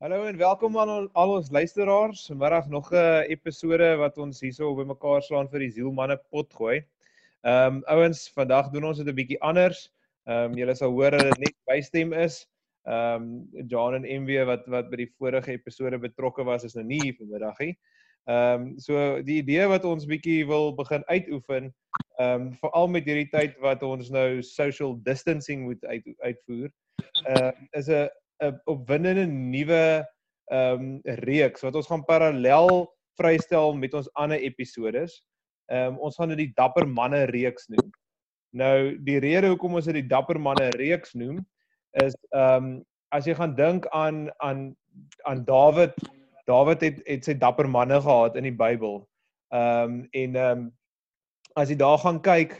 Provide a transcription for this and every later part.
Hallo en welkom aan al ons luisteraars. Vanmiddag nog 'n episode wat ons hierso by mekaar slaan vir die Zielmanne pot gooi. Ehm um, ouens, vandag doen ons dit 'n bietjie anders. Ehm um, julle sal hoor dat dit net bystem is. Ehm um, John en MW wat wat by die vorige episode betrokke was is nou nie hier vanmiddag nie. Ehm um, so die idee wat ons bietjie wil begin uitoefen, ehm um, veral met hierdie tyd wat ons nou social distancing moet uit, uitvoer, uh, is 'n 'n opwindende nuwe ehm um, reeks wat ons gaan parallel vrystel met ons ander episodes. Ehm um, ons gaan dit die Dapper Manne reeks noem. Nou die rede hoekom ons dit die Dapper Manne reeks noem is ehm um, as jy gaan dink aan aan aan Dawid Dawid het het sy dapper manne gehad in die Bybel. Ehm um, en ehm um, as jy daar gaan kyk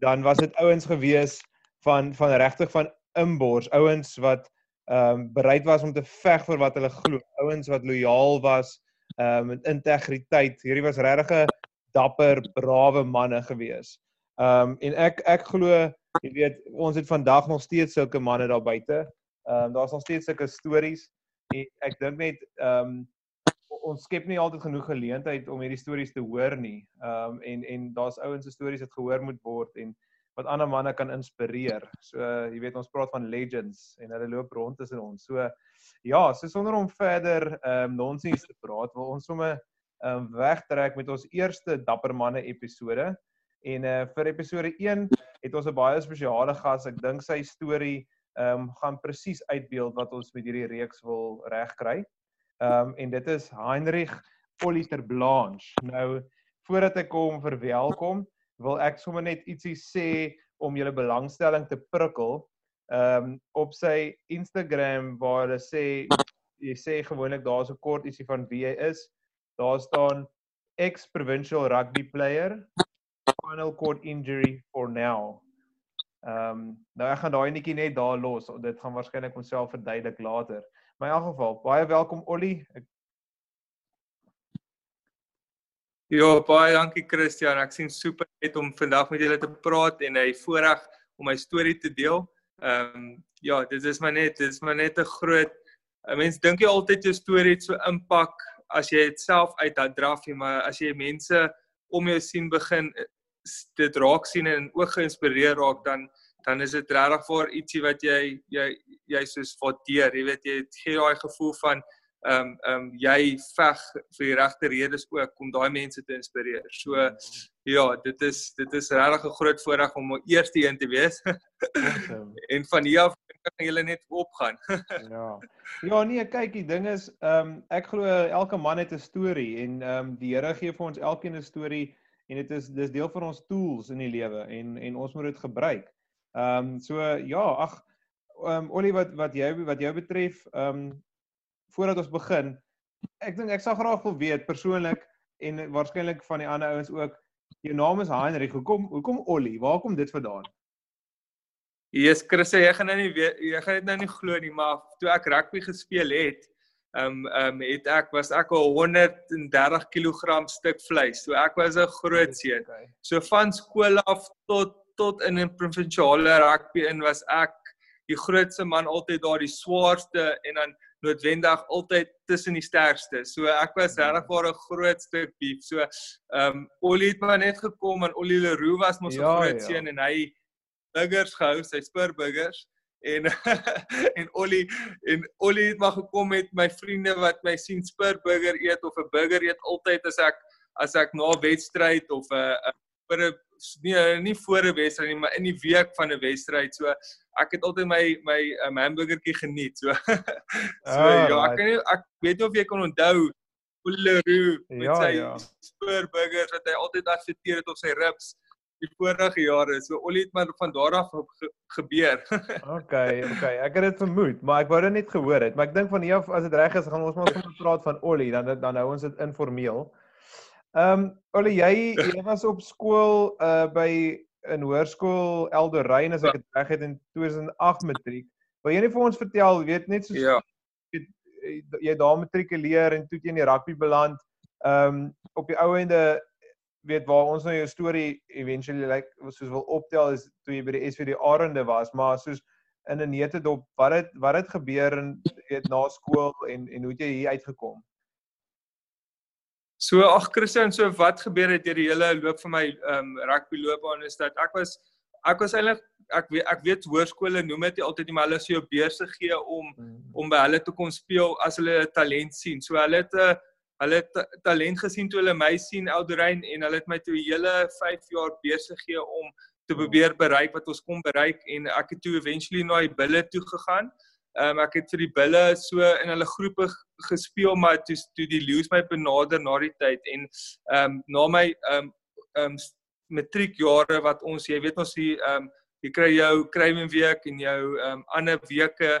dan was dit ouens gewees van van regtig van inbors, ouens wat ehm um, bereid was om te veg vir wat hulle glo. Ouens wat lojaal was ehm um, met integriteit. Hierdie was regtig 'n dapper, brawe manne gewees. Ehm um, en ek ek glo, jy weet, ons het vandag nog steeds sulke manne daar buite. Ehm um, daar's nog steeds sulke stories. En ek dink net ehm um, ons skep nie altyd genoeg geleentheid om hierdie stories te hoor nie. Ehm um, en en daar's ouens se stories wat gehoor moet word en wat ander manne kan inspireer. So jy weet ons praat van legends en hulle loop rond tussen ons. So ja, so sonder om verder ehm um, nonsens te praat, wil ons sommer ehm um, wegtrek met ons eerste dapper manne episode. En uh vir episode 1 het ons 'n baie spesiale gas. Ek dink sy storie ehm um, gaan presies uitbeeld wat ons met hierdie reeks wil regkry. Ehm um, en dit is Heinrich Politer Blanche. Nou voordat ek hom verwelkom, wil ek sommer net ietsie sê om julle belangstelling te prikkel. Ehm um, op sy Instagram waar hulle sê jy sê gewoonlik daar's 'n kort ietsie van wie hy is. Daar staan ex-provincial rugby player spinal cord injury for now. Ehm um, nou ek gaan daai netjie net daar los. Dit gaan waarskynlik homself verduidelik later. Maar in elk geval, baie welkom Ollie. Ek Ja, baie dankie Christian. Ek sien super net om vandag met julle te praat en hy voorreg om my storie te deel. Ehm um, ja, dit is maar net, dit is maar net 'n groot mens dink jy altyd jou storie het so impak as jy dit self uit dat draf jy, maar as jy mense om jou sien begin dit raak sien en ook geïnspireer raak dan dan is dit regtig vir ietsie wat jy jy jy soos waardeer. Jy weet jy het gee daai gevoel van ehm um, ehm um, jy veg vir die regte redes ook om daai mense te inspireer. So ja, dit is dit is regtig 'n groot voorreg om eerste een te wees. en van hier af kan julle net opgaan. ja. Ja, nee, kyk, die ding is ehm um, ek glo elke man het 'n storie en ehm um, die Here gee vir ons elkeen 'n storie en dit is dis deel van ons tools in die lewe en en ons moet dit gebruik. Ehm um, so ja, ag ehm um, Olie wat wat jy wat jou betref, ehm um, voordat ons begin, ek dink ek sal graag wil weet persoonlik en waarskynlik van die ander ouens ook, jou naam is Heinrich. Hoekom hoekom Ollie? Waar kom dit vandaan? Jesus Christus, jy gaan nou nie weet, jy gaan dit nou nie glo nie, maar toe ek rugby gespeel het, ehm um, ehm um, het ek was ek al 130 kg stuk vleis. So ek was 'n groot seun. So van skool af tot tot in 'n provinsiale rugby in was ek die grootste man altyd daar die swaarste en dan noodwendig altyd tussen die sterkste. So ek was regtig vir 'n groot stuk beef. So ehm um, Ollie het maar net gekom en Ollie Leroux was mos 'n ja, groot ja. seun en hy burgers gehou, sy spur burgers en en Ollie en Ollie het maar gekom met my vriende wat my sien spur burger eet of 'n burger eet altyd as ek as ek na 'n wedstryd of 'n vir 'n nie nie voor 'n wedstryd nie, maar in die week van 'n wedstryd. So ek het altyd my my um, hamburgertjie geniet. So so oh, ja, ek kan nie ek weet nie of jy kan onthou Ulleru met ja, sy ja. spur burgers wat hy altyd adverteer het op sy ribs die vorige jare. So Ollie het maar van daar af ge gebeur. okay, okay. Ek het dit vermoed, maar ek wou dit net gehoor het. Maar ek dink van hier af as dit reg is, gaan ons maar sommer praat van Ollie, dan dan hou ons dit informeel. Ehm um, Ollie, jy jy was op skool uh by in hoërskool Eldorein as ek dit reg het in 2008 matriek. Wil jy net vir ons vertel, weet net so ja. jy, jy daar matrikuleer en toe jy in die rugby beland. Ehm um, op die ou ende weet waar ons nou jou storie eventually like soos wil optel is toe jy by die SVD Arende was, maar soos in 'n neutedop wat het wat het gebeur in weet na skool en en hoe het jy hier uitgekom? So ag Christian, so wat gebeur het deur die hele loop van my ehm um, rugby loopbaan is dat ek was ek was eintlik ek weet ek weet hoërskole noem dit altyd nie maar hulle sê jou beurse gee om mm. om by hulle te kom speel as hulle talent sien. So hulle het 'n uh, hulle het talent gesien toe hulle my sien Eldorein en hulle het my toe hele 5 jaar besig gee om te probeer bereik wat ons kon bereik en ek het toe eventually na die bulle toe gegaan. Ehm um, ek het vir die bulle so in hulle groepe gespeel maar toe toe die leeu's my benader na die tyd en ehm um, na my ehm um, ehm um, matriekjare wat ons jy weet ons hier ehm um, jy kry jou Craven week en jou ehm um, ander weke.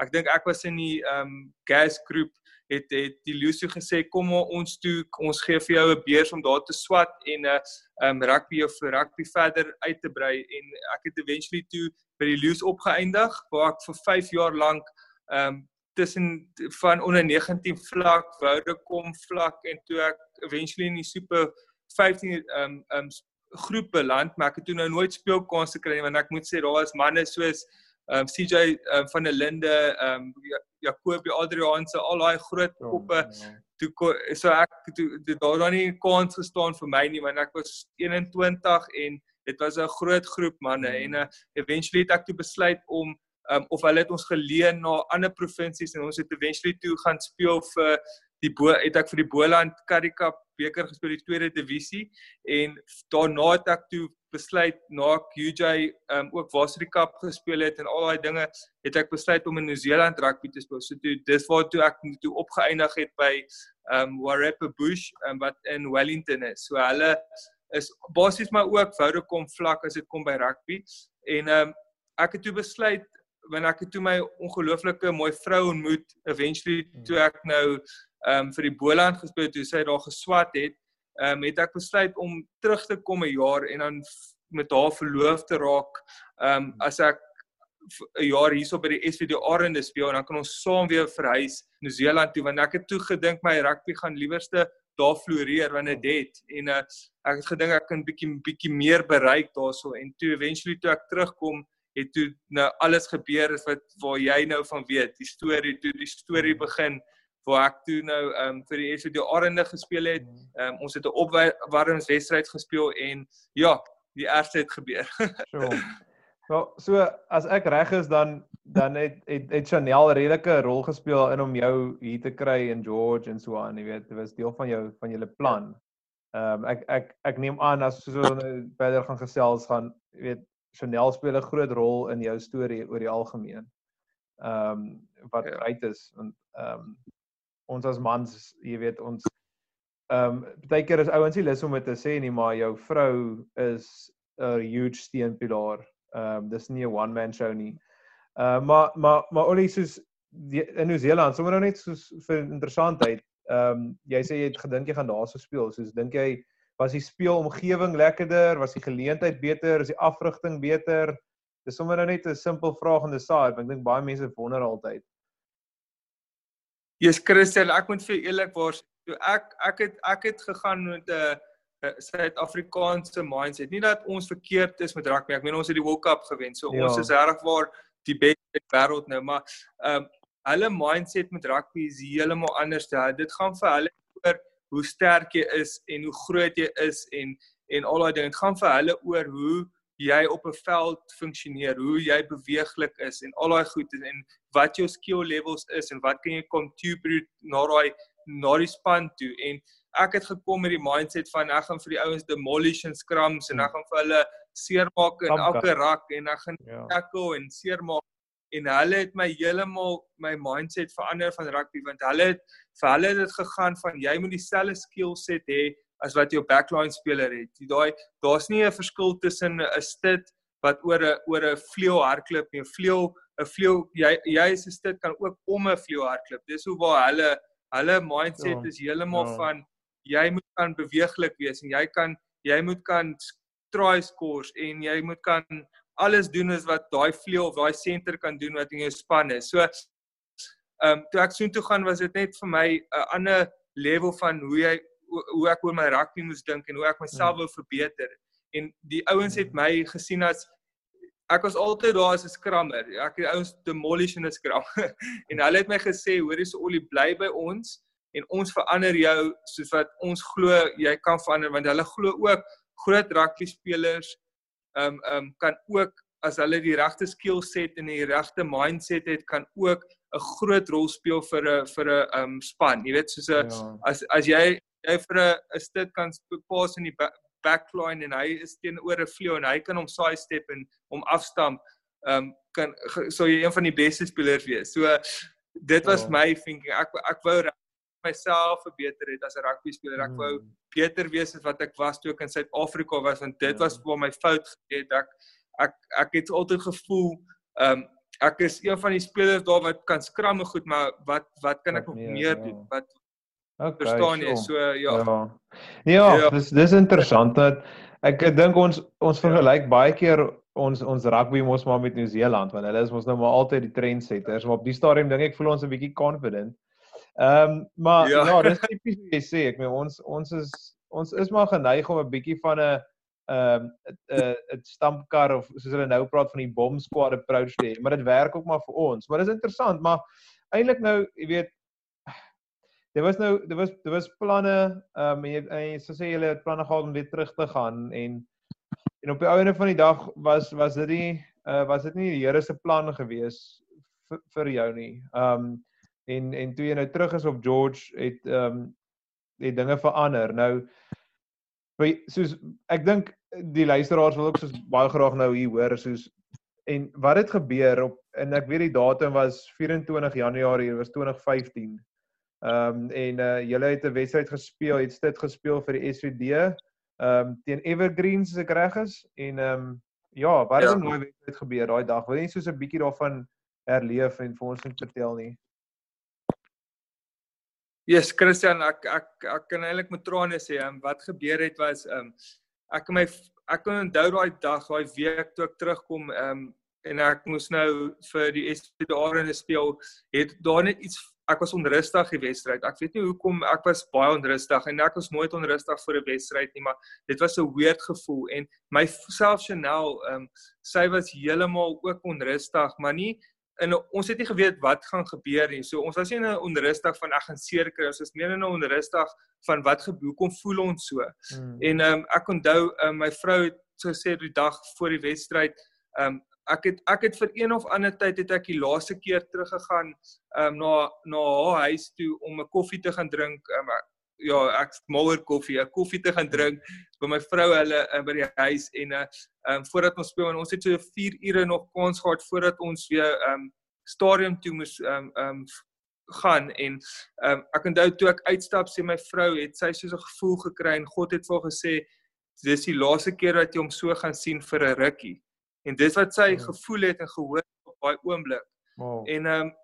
Ek dink ek was in die ehm um, gas groep het het die Lucio gesê kom ons toe ons gee vir jou 'n beurs om daar te swat en 'n uh, um rugby of rugby verder uit te brei. En ek het eventually toe by die Lucio opgeëindig waar ek vir 5 jaar lank um tussen van onder 19 vlak woude kom vlak en toe ek eventually in die super 15 um um groep beland maar ek het toe nou nooit speelkans gekry nie want ek moet sê daar was manne soos um CJ um, van der Linde um Jacobie Adrianse al daai groot ja, koppe ja. toe so ek toe daar dan nie kans gestaan vir my nie want ek was 21 en dit was 'n groot groep manne mm. en uh, eventually het ek toe besluit om um, of hulle het ons geleen na ander provinsies en ons het eventually toe gaan speel vir die bo het ek vir die Boland Currie Cup beker gespeel die tweede divisie en daarna het ek toe besluit na QJ um ook Varsity Cup gespeel het en al daai dinge het ek besluit om in Nieu-Seeland rugby te speel. So toe dis waar toe ek toe opgeëindig het by um Warapa Bush um, wat in Wellington is. So hulle is basies maar ook Vodacom vlak as dit kom by rugby en um ek het toe besluit wanneer ek toe my ongelooflike mooi vrou ontmoet eventually toe ek nou um vir die Boland gespeel het toe sy daar geswat het ehm um, het ek besluit om terug te kom 'n jaar en dan met haar verloof te raak. Ehm um, as ek 'n jaar hierso by die SVD Arende speel en dan kan ons saam weer verhuis New Zealand toe want ek het toe gedink my rugby gaan liewerste daar floreer wanneer dit het en uh, ek het gedink ek kan bietjie bietjie meer bereik daarso en toe eventually toe ek terugkom het toe nou alles gebeur is wat waar jy nou van weet die storie toe die storie begin waar ek toe nou ehm um, vir die SVD Arende gespeel het. Mm. Ehm um, ons het 'n opwarmingswedstryd gespeel en ja, die eerste het gebeur. so. So so as ek reg is dan dan het het, het Chanel redelike rol gespeel in om jou hier te kry in George en so aan, jy weet, dit was deel van jou van julle plan. Ehm um, ek ek ek neem aan as so verder gaan gesels gaan, jy weet, Chanel speel 'n groot rol in jou storie oor die algemeen. Ehm um, wat ja. uit is want ehm um, ons as mans, jy weet, ons ehm um, baie keer is ouens nie lus om dit te sê nie, maar jou vrou is 'n huge steunpilaar. Ehm um, dis nie 'n one man show nie. Ehm uh, maar maar maar olie soos die, in Nieu-Seeland, sommer nou net soos vir interessantheid. Ehm um, jy sê jy het gedink jy gaan daarso speel, soos dink jy was die speelomgewing lekkerder, was die geleentheid beter, is die afrigting beter? Dis sommer nou net 'n simpel vraag in die saak, want ek dink baie mense wonder altyd. Jesus Christus, ek moet vir eerlik wees, toe ek ek het ek het gegaan met 'n uh, Suid-Afrikaanse mindset. Nie dat ons verkeerd is met rugby. Ek meen ons het die World Cup gewen. So ja. ons is regtig waar die beste wêreld nou, maar ehm um, hulle mindset met rugby is heeltemal anders. Dit gaan vir hulle oor hoe sterk jy is en hoe groot jy is en en al daai dinge. Dit gaan vir hulle oor hoe jy op 'n veld funksioneer, hoe jy beweeglik is en al daai goed en wat jou skill levels is en wat kan jy contribute na daai na die span toe. En ek het gekom met die mindset van ek gaan vir die ouens demolish en scrums en ek gaan vir hulle seermaak in elke rak en ek gaan ja. tackle en seermaak. En hulle het my heeltemal my mindset verander van rugby want hulle het vir hulle het dit gegaan van jy moet dieselfde skill set hê as wat jou backline speler het. Daai daar's nie 'n verskil tussen 'n stit wat oor 'n oor 'n vleuel hardloop nie. 'n Vleuel 'n vleuel jy jy is 'n stit kan ook om 'n vleuel hardloop. Dis hoe waar hulle hulle mindset ja, is heeltemal ja. van jy moet kan beweeglik wees en jy kan jy moet kan try scores en jy moet kan alles doen is wat daai vleuel of daai center kan doen wat in jou span is. So ehm um, toe ek soontoe gaan was dit net vir my 'n ander level van hoe jy hoe ek oor my rugby moes dink en hoe ek myself hmm. wou verbeter. En die ouens het hmm. my gesien as ek was altyd daar as 'n skrammer. Ek het ouens demolish in 'n skram. en hulle het my gesê, "Hoorie, so Ollie bly by ons en ons verander jou soos wat ons glo jy kan verander want hulle glo ook groot rugby spelers ehm um, ehm um, kan ook as hulle die regte skill set en die regte mindset het kan ook 'n groot rol speel vir 'n vir 'n ehm um, span. Jy weet soos 'n ja. as as jy jy vir 'n 'n stit kan pas in die backline en hy is teenoor 'n vleuel en hy kan hom side step en hom afstamp, ehm um, kan sou jy een van die beste spelers wees. So dit was oh. my thinking. Ek ek wou myself verbeter het as 'n rugby speler. Ek wou hmm. beter wees as wat ek was toe ek in Suid-Afrika was want dit ja. was waar my fout het. Ek ek ek het altyd gevoel ehm um, ek is een van die spelers daar wat kan skramme goed, maar wat wat kan ek nog meer, meer ja. doen? Wat Okay, verstaan jy? So ja. Ja. Ja, ja. dis dis interessant dat ek dink ons ons vergelyk baie keer ons ons rugby mos maar met Nieu-Seeland want hulle is mos nou maar altyd die trendsetters, maar op die stadium dink ek voel ons 'n bietjie confident. Ehm um, maar ja, ja dis tipies wat jy sê. Ek meen ons ons is ons is maar geneig om 'n bietjie van 'n ehm 'n 'n stampkar of soos hulle nou praat van die bomb squad approach te hê, maar dit werk ook maar vir ons. Maar dis interessant, maar eintlik nou, jy weet, Dit was nou dit was dit was planne ehm um, en, en so sê julle het planne gehad om weer terug te gaan en en op die einde van die dag was was dit nie uh, was dit nie die Here se plan gewees vir, vir jou nie. Ehm um, en en toe jy nou terug is op George het ehm um, het dinge verander. Nou soos ek dink die luisteraars wil ook soos baie graag nou hier hoor soos en wat het gebeur op en ek weet die datum was 24 Januarie was 2015 Ehm um, en uh julle het 'n wedstryd gespeel, het dit gespeel vir die SVD ehm um, teen Evergreens as ek reg is en ehm um, ja, wat het ja. nou wedstryd gebeur daai dag? Wil jy net so 'n bietjie daarvan herleef en vir ons net vertel nie? Ja, yes, Christian, ek ek ek kan eintlik met trane sê, ehm um, wat gebeur het was ehm um, ek en my ek kan onthou daai dag, daai week toe ek terugkom ehm um, en ek moes nou vir die SVD in speel, het daar net iets ek was onrustig die wedstryd. Ek weet nie hoekom ek was baie onrustig en ek was nooit onrustig vir 'n wedstryd nie, maar dit was 'n weird gevoel en myself Chanel, ehm um, sy was heeltemal ook onrustig, maar nie en ons het nie geweet wat gaan gebeur nie. So ons was nie in 'n onrustig van ek gaan seer kry, ons was meer in 'n onrustig van wat gebeur, hoekom voel ons so. Hmm. En ehm um, ek onthou um, my vrou het so sê die dag voor die wedstryd, ehm um, ek het ek het vir een of ander tyd het ek die laaste keer teruggegaan um, na na haar huis toe om 'n koffie te gaan drink. Um, ja, ek smaller koffie, 'n koffie te gaan drink by my vrou hulle uh, by die huis en uh um, voordat ons speel en ons het so 4 ure nog kans gehad voordat ons weer um stadium toe moes um um gaan en um ek onthou toe ek uitstap sê my vrou het sy so 'n gevoel gekry en God het vir haar gesê dis die laaste keer wat jy hom so gaan sien vir 'n rukkie en dis wat sy oh. gevoel het en gehoor op daai oomblik. Wow. En ehm um,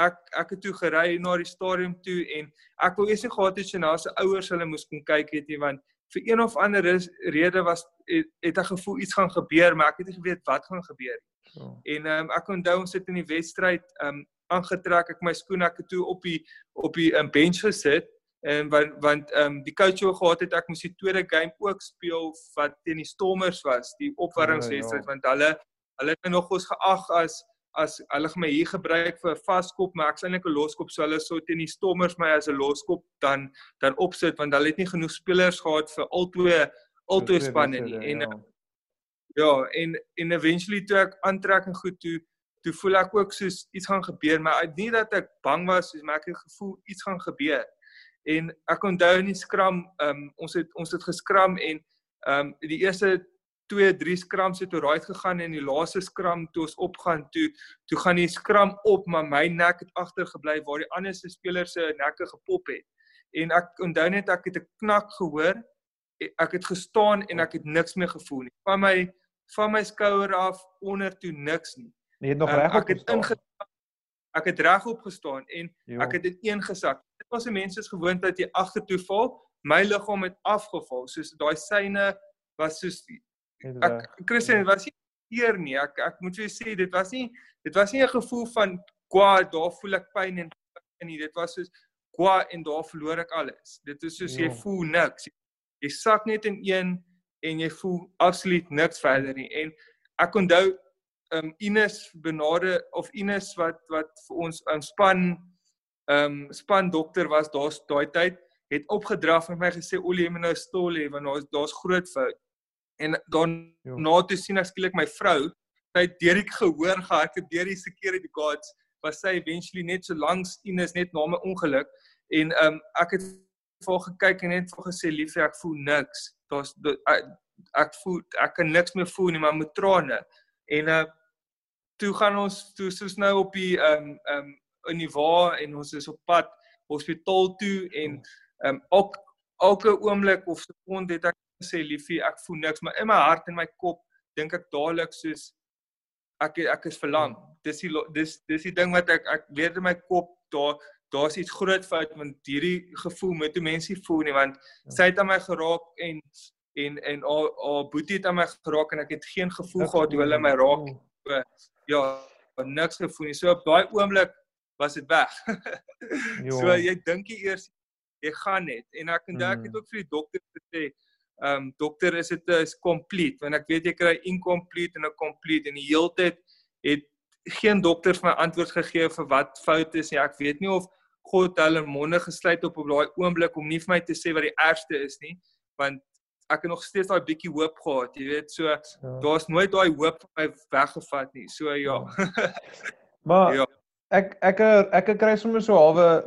ek ek het toe gery na die stadium toe en ek wou eers nie gehad het sy na sy ouers hulle moes kom kyk het nie want vir een of ander rede was het, het ek gevoel iets gaan gebeur maar ek het nie geweet wat gaan gebeur nie. Oh. En ehm um, ek onthou ons sit in die wedstryd ehm um, aangetrek ek my skoene ek het toe op die op die um, bench gesit en want want ehm um, die coach wou gehad het ek moes die tweede game ook speel wat teen die Stormers was, die opwarmingswedstryd ja, ja. want hulle hulle het nog ons geag as as hulle gaan my hier gebruik vir 'n vaskop, maar ek's eintlik 'n loskop, so hulle sou teen die Stormers my as 'n loskop dan dan opsit want hulle het nie genoeg spelers gehad vir al twee al twee spanne nie. En ja. ja, en en eventually toe ek aantrek en goed toe toe voel ek ook soos iets gaan gebeur, maar nie dat ek bang was soos maar ek het gevoel iets gaan gebeur en ek onthou in die skram um, ons het ons het geskram en um, die eerste 2 3 skrams het oorraai gegaan en die laaste skram toe ons opgaan toe toe gaan die skram op maar my nek het agtergebly waar die ander se spelers se nekke gepop het. En ek onthou net ek het 'n knak gehoor ek het gestaan en ek het niks meer gevoel nie. Van my van my skouer af onder toe niks nie. Jy het nog um, reg ek het ingestaan ek het reg opgestaan en jo. ek het dit een gesak was 'n mens gewoond dat jy agtertoe val. My liggaam het afgeval. Soos daai syne was soos ek Christian was nie hier nie. Ek ek moet vir jou sê dit was nie dit was nie 'n gevoel van kwa daar voel ek pyn en nie. Dit was soos kwa en daar verloor ek alles. Dit is soos jy ja. voel niks. Jy sak net in een en jy voel absoluut niks verder nie. En ek onthou ehm um, Ines benade of Ines wat wat vir ons um, span ehm um, span dokter was daar's daai tyd het opgedraf en my gesê Olie jy moet nou stil hê want daar's daar's groot fout. En dan ja. na toe sien ek skielik my vrou, sy het deur die gehoor gehad, het deur die security guards was sy eventually net so langs Ines net na my ongeluk en ehm um, ek het vir gekyk en net vir gesê liefie ek voel niks. Daar's ek, ek voel ek kan niks meer voel nie maar met trane. En uh toe gaan ons toe soos nou op die ehm um, ehm um, in die waar en ons is op pad hospitaal toe en ehm um, ook elke oomblik of sekond het ek gesê liefie ek voel niks maar in my hart en my kop dink ek dadelik soos ek ek is verlang. Dis die dis dis die ding wat ek ek weet in my kop daar daar's iets groot fout want hierdie gevoel moet hoe mense voel nie want ja. sy het aan my geraak en en en al al boetie het aan my geraak en ek het geen gevoel gehad hoe hulle my raak so, ja niks gevoel nie. So op daai oomblik was dit weg. So jy dink jy eers jy gaan net. En ek en ek het mm. ook vir die dokter gesê ehm um, dokter is dit is complete? Want ek weet jy kry incomplete en 'n complete. En die heeltyd het geen dokter vir my antwoord gegee vir wat fout is nie. Ek weet nie of God hulle monde gesluit op op daai oomblik om nie vir my te sê wat die ergste is nie. Want ek het nog steeds daai bietjie hoop gehad jy weet. So ja. daar's nooit daai hoop van my weggevat nie. So ja, ja. maar ja. ek ek ek ek kry sommer so halwe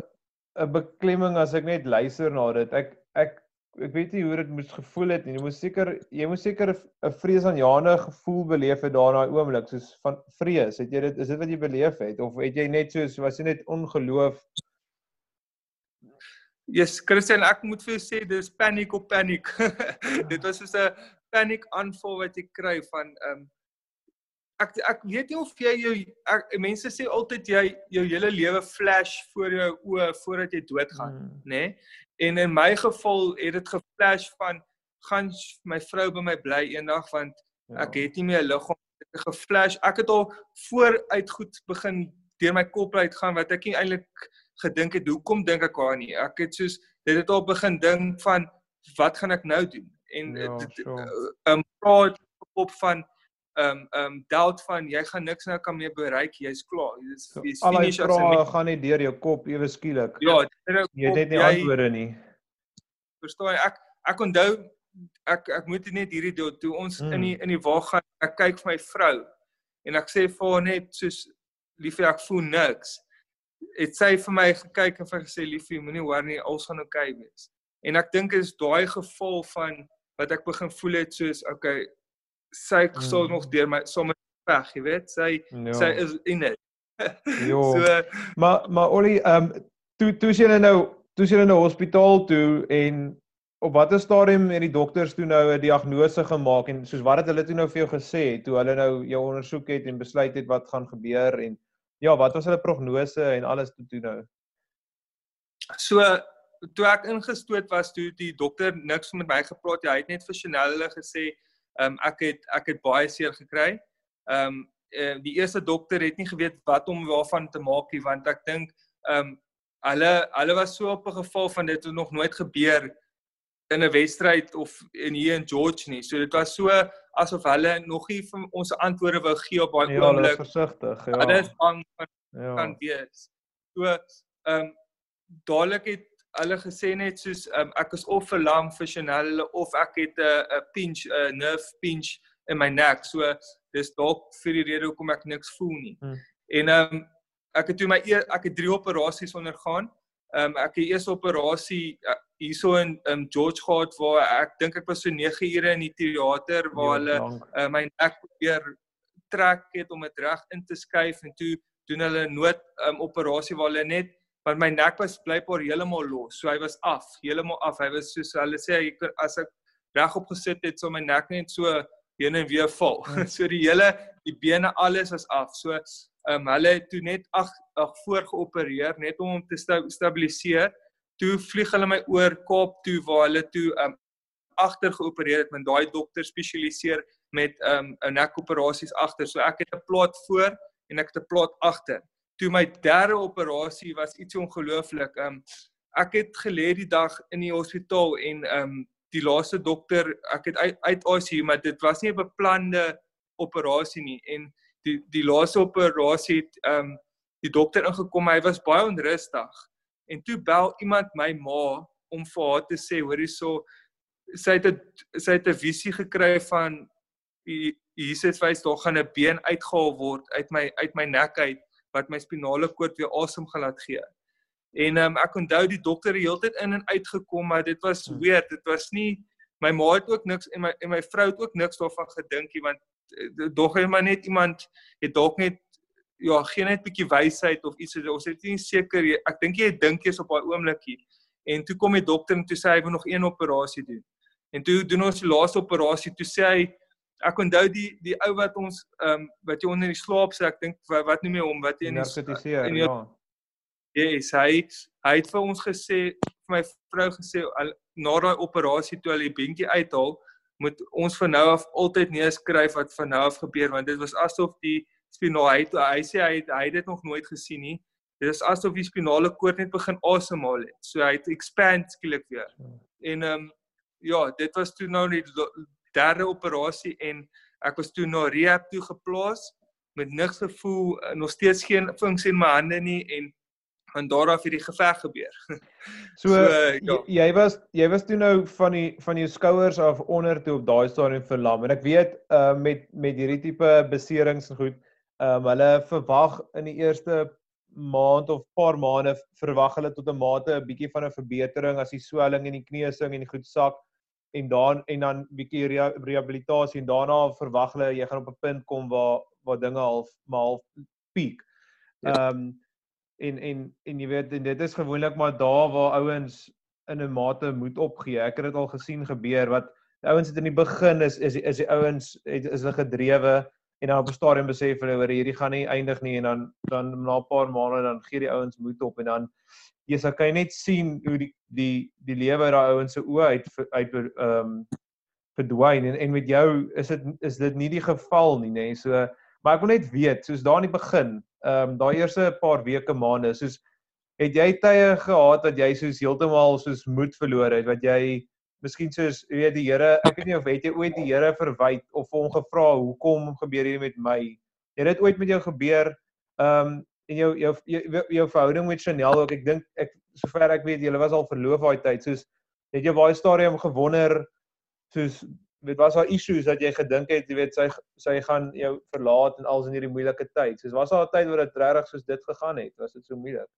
'n beklemming as ek net luister na dit. Ek ek ek weet nie hoe dit moes gevoel het nie. Jy moes seker jy moes seker 'n vreesaanjaende gevoel beleef het daar daai oomblik soos van vrees. Het jy dit is dit wat jy beleef het? Of het jy net so was jy net ongeloof Yes, Christian, ek moet vir jou sê dis paniek op paniek. dit was soos 'n paniek aanval wat jy kry van ehm um, ek ek weet nie of jy jou ek, mense sê altyd jy jou hele lewe flash voor jou oë voordat jy doodgaan, mm. nê? Nee? En in my geval het dit geflash van gaan my vrou by my bly eendag want ja. ek het nie meer 'n liggaam het geflash. Ek het al vooruit goed begin deur my kop uitgaan wat ek nie eintlik gedink het hoekom dink ek aan nie. Ek het soos dit het al begin dink van wat gaan ek nou doen? En ja, dit sure. um praat op van um um doubt van jy gaan niks nou kan meer bereik, jy's klaar. Jy's so, finish as jy gaan nie deur jou kop ewe skielik. Ja, jy het net nie antwoorde nie. Verstaan jy? Ek ek onthou ek ek moet net hierdie deel toe ons hmm. in die in die wa gaan ek kyk vir my vrou en ek sê vir haar net soos liefie ek voel niks het sy vir my gekyk en vir gesê liefie moenie hoor nie alles gaan oukei okay wees. En ek dink is daai gevoel van wat ek begin voel het soos okay sy hmm. sal nog deur my sommer weg, jy weet, sy jo. sy is in dit. jo. So maar maar Ollie, ehm um, toe toe sien jy nou, toe sien jy nou hospitaal toe en op watter stadium het die dokters toe nou 'n diagnose gemaak en soos wat het hulle toe nou vir jou gesê toe hulle nou jou ondersoek het en besluit het wat gaan gebeur en ja, wat was hulle prognose en alles toe toe nou? So toe ek ingestoot was toe die dokter niks met my gepraat het, hy het net vir Chanel gesê, ehm um, ek het ek het baie seer gekry. Ehm um, die eerste dokter het nie geweet wat om waarvan te maak nie want ek dink ehm um, hulle hulle was so op 'n geval van dit het nog nooit gebeur in 'n wedstryd of in hier in George nie. So dit was so asof hulle nog nie vir ons antwoorde wou gee op daai ja, oomblik. Ja, versigtig, ja. Hulle is bang van ja. kan wees. So ehm um, dadelik het hulle gesê net soos um, ek is of verlam vir Chanel of ek het 'n 'n pinch 'n nerve pinch in my nek. So dis dalk vir die rede hoekom ek niks voel nie. Hmm. En ehm um, ek het toe my e ek het drie operasies ondergaan. Ehm um, ek het eers operasie uh, hierso in um, George gehad waar ek dink ek was so 9 ure in die teater waar hulle uh, my nek probeer trek het om dit reg in te skuif en toe doen hulle 'n nood um, operasie waar hulle net want my nek was blypaar heeltemal los so hy was af heeltemal af. Hy was soos hulle sê ek as ek reg opgesit het so my nek net so heen en weer val. Hmm. so die hele die bene alles was af. So um, hulle het toe net ag ag voor geopereer net om hom te stabiliseer toe vlieg hulle my oor Kaap toe waar hulle toe um agter geopereer het met daai dokter spesialiseer met um 'n nekoperasies agter. So ek het 'n plaat voor en ek het 'n plaat agter. Toe my derde operasie was iets ongelooflik. Um ek het gelê die dag in die hospitaal en um die laaste dokter, ek het uit uit ICU, maar dit was nie 'n beplande operasie nie en die die laaste operasie het ehm um, die dokter ingekom hy was baie onrustig en toe bel iemand my ma om vir haar te sê hoor hierso sy het 'n sy het 'n visie gekry van Jesus wys daar gaan 'n been uitgehaal word uit my uit my nek uit wat my spinale koord weer asem gaan laat gee. En um, ek onthou die dokter het heeltyd in en uit gekom maar dit was hmm. weird dit was nie my ma het ook niks en my en my vrou het ook niks daarvan gedink nie want eh, dog hy maar net iemand het dalk net ja geen net bietjie wysheid of iets ons het nie seker ek dink jy dink jy's op daai oomblikie en toe kom die dokter en toe sê hy wil nog een operasie doen. En toe doen ons die laaste operasie. Toe sê hy ek onthou die die ou wat ons ehm um, wat jy onder die slaap sê ek dink wat, wat noem jy hom? Wat jy in die in ja. Yes, hy hy het vir ons gesê vir my vrou gesê al, na daai operasie toe hulle die beentjie uithaal moet ons van nou af altyd neerskryf wat van nou af gebeur want dit was asof die spinaal hy hy sê hy het, hy het dit nog nooit gesien nie. Dit is asof die spinale koord net begin asemhaal het. So hy het expand skielik weer. En ehm um, ja dit was toe nou die derde operasie en ek was toe na rehab toe geplaas met niks gevoel, eh, nog steeds geen funksie in my hande nie en van daar af het die geveg gebeur. So, so ja. jy was jy was toe nou van die van jou skouers af onder toe op daai stadium verlam. En ek weet uh met met hierdie tipe beserings en goed, ehm um, hulle verwag in die eerste maand of paar maande verwag hulle tot 'n mate 'n bietjie van 'n verbetering as die swelling en die kneusing en die goed sak en dan en dan bietjie rehabilitasie en daarna verwag hulle jy gaan op 'n punt kom waar waar dinge half maar half piek. Ja. Ehm um, en en en jy weet en dit is gewoonlik maar daar waar ouens in 'n mate moet opgee. Ek het dit al gesien gebeur wat ouens het in die begin is is is die ouens is hulle gedrewe en dan op 'n stadium besef hulle oor hierdie gaan nie eindig nie en dan dan na 'n paar maande dan gee die ouens moed op en dan jy sal kan net sien hoe die die die lewe daai ouens se oë uit uit ehm um, verdwyn en en met jou is dit is dit nie die geval nie nê nee? so maar ek wil net weet soos daar in die begin ehm um, daai eerste paar weke maande soos het jy tye gehad wat jy soos heeltemal soos moed verloor het wat jy miskien soos jy weet die Here ek weet nie of het jy ooit die Here verwyd of hom gevra hoekom gebeur hierdie met my? Het dit ooit met jou gebeur ehm um, en jou jou jou, jou verhouding met Chanel ook ek dink ek sover ek weet julle was al verloof daai tyd soos het jy baie stadium gewonder soos weet was daar issues dat jy gedink het jy weet sy sy gaan jou verlaat en als in hierdie moeilike tyd? Soos was daar 'n tyd waar dit regtig soos dit gegaan het? Was dit so moeilik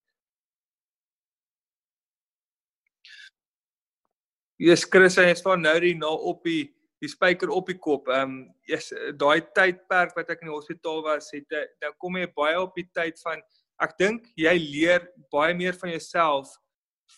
Jesus Christus hy is van nou die na op die die spyker op die kop. Ehm um, yes, daai tydperk wat ek in die hospitaal was, het dan nou kom jy baie op die tyd van ek dink jy leer baie meer van jouself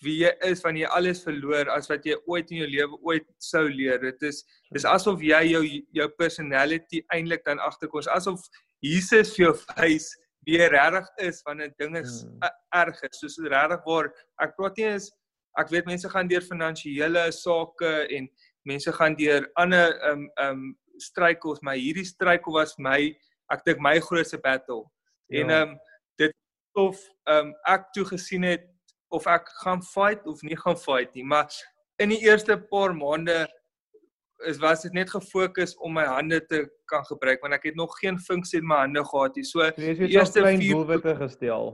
wie jy is wanneer jy alles verloor as wat jy ooit in jou lewe ooit sou leer. Dit is dis asof jy jou jou personality eintlik dan agterkom. Asof Jesus vir jou wys wie jy regtig is wanneer dinge hmm. erg is. Soos regtig waar ek praat nie is ek weet mense gaan deur finansiële sake en mense gaan deur ander um um struikels, maar hierdie struikel was my ek dink my grootste battle. Ja. En um dit of um ek toe gesien het of ek gaan fight of nie gaan fight nie, maar in die eerste paar maande is was dit net gefokus om my hande te kan gebruik want ek het nog geen funksie in my hande gehad nie. So die eerste klein doelwitte gestel.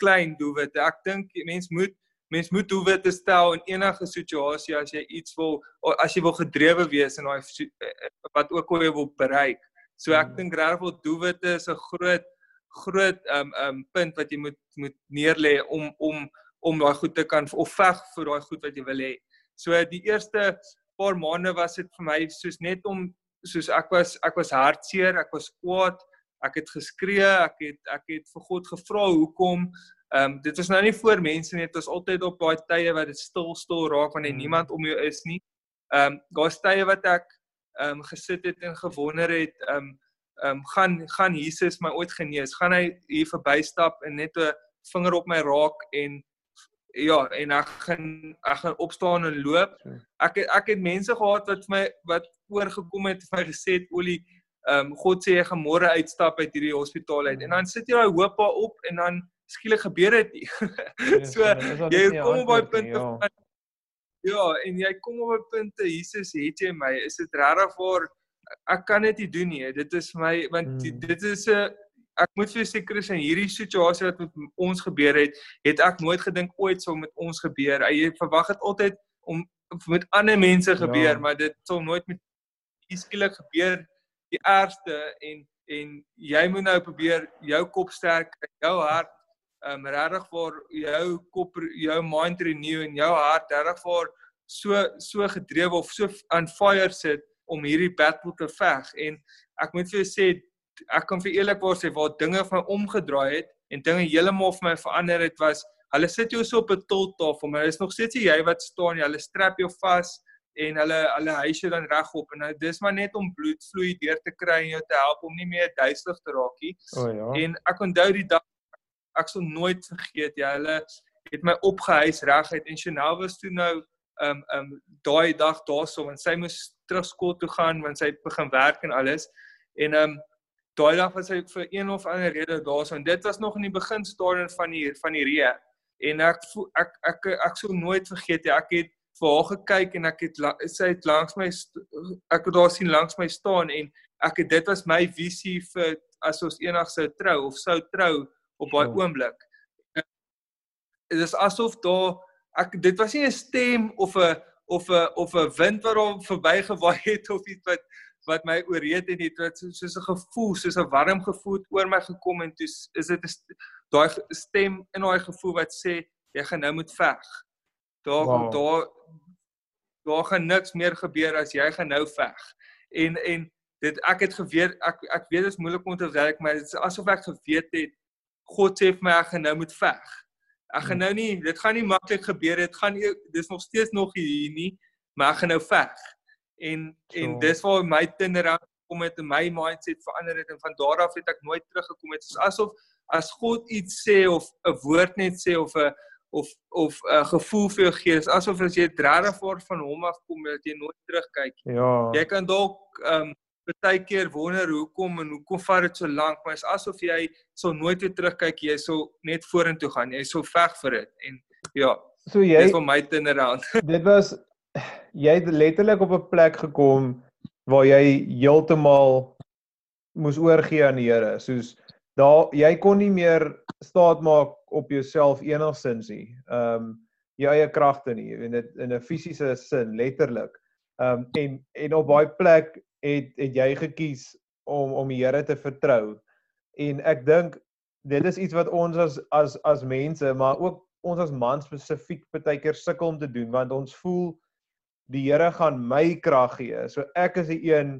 Klein doelwitte. Ek dink mense moet mens moet doelwitte stel in enige situasie as jy iets wil as jy wil gedrewe wees in daai eh, eh, wat ook al jy wil bereik. So ek hmm. dink regtig wel doelwitte is 'n groot groot um um punt wat jy moet moet neerlê om om om daai goed te kan of veg vir daai goed wat jy wil hê. So die eerste paar maande was dit vir my soos net om soos ek was ek was hartseer, ek was kwaad, ek het geskree, ek het ek het vir God gevra hoekom Ehm um, dit was nou nie voor mense nie, dit was altyd op daai tye wat dit stil stil raak wanneer hmm. niemand om jou is nie. Ehm um, daar's tye wat ek ehm um, gesit het en gewonder het ehm um, ehm um, gaan gaan Jesus my ooit genees? Gaan hy hier verbystap en net 'n vinger op my raak en ja, en ek gaan ek gaan opstaan en loop. Ek ek het mense gehad wat my wat oorgekom het vir my gesê het olie ehm um, God sê jy gaan môre uitstap uit hierdie hospitaal uit. En dan sit jy daai hoop op en dan skielik gebeur dit nie. Ja, so jy kom op daai punte ja. van Ja, en jy kom op 'n punt te Jesus het jy my. Is dit regtig waar ek kan dit nie doen nie. Dit is my want mm. dit is 'n ek moet vir seker is in hierdie situasie wat met ons gebeur het, het ek nooit gedink ooit sou met ons gebeur. Jy verwag dit altyd om met ander mense gebeur, ja. maar dit sou nooit met skielik gebeur die ergste en en jy moet nou probeer jou kop sterk, jou hart um regtig vir jou kop jou mind renew en jou hart regtig vir so so gedrewe of so on fire sit om hierdie battle te veg. En ek moet vir jou sê ek kan vir eerlikwaar sê waar dinge van omgedraai het en dinge heeltemal vir my verander het was hulle sit jou so op 'n toltafel maar is nog steeds jy wat staan jy hulle strap jou vas en hulle hulle jou dan regop en nou dis maar net om bloedvloei deur te kry en jou te help om nie meer duiselig te raak nie. O ja. En ek onthou die dag ek sal nooit vergeet jy hulle het my opgehuis reguit. En Chanel was toe nou um um daai dag daarso en sy moes terug skool toe gaan want sy het begin werk en alles. En um daai dag was sy vir een of ander rede daarso en dit was nog in die begin stadium van die van die reë en ek ek ek ek, ek sou nooit vergeet jy ek het vir haar gekyk en ek het sy het langs my ek het daar sien langs my staan en ek het dit was my visie vir as ons eendag sou trou of sou trou op daai oh. oomblik. Dit is asof daar ek dit was nie 'n stem of 'n of 'n of 'n wind wat hom verbygewaai het of iets wat wat my ooreed het dit wat soos 'n gevoel soos 'n warm gevoel oor my gekom en toe is dit daai stem in daai gevoel wat sê jy gaan nou moet veg. Daar wow. daar daar gaan niks meer gebeur as jy gaan nou veg. En en dit ek het geweet ek ek weet dit is moeilik om te werk maar dit is asof ek geweet het God sê vir my ek gaan nou moet veg. Ek gaan hmm. nou nie dit gaan nie maklik gebeur dit gaan nie dis nog steeds nog hier nie maar ek gaan nou veg. En so. en dis waar my turnaround kom met my mindset verander het en van daar af het ek nooit teruggekom het. Dit is asof as God iets sê of 'n woord net sê of 'n of of 'n gevoel vir jou gee, is asof as jy regtig voor van hom af kom dat jy nooit terugkyk nie. Ja. Jy kan dalk ehm um, baie keer wonder hoekom en hoekom vat dit so lank, maar is asof jy sou nooit weer terugkyk, jy sou net vorentoe gaan. Jy sou veg vir dit en ja. So jy Dis vir my turnaround. dit was jy het letterlik op 'n plek gekom waar jy heeltemal moes oorgee aan die Here. Soos daar jy kon nie meer staat maak op jouself enigsins nie. Ehm um, jou eie kragte nie en dit in 'n fisiese sin letterlik. Ehm um, en en op daai plek het het jy gekies om om die Here te vertrou. En ek dink dit is iets wat ons as as as mense, maar ook ons as mans spesifiek baie keer sukkel om te doen want ons voel die Here gaan my krag gee. So ek is die een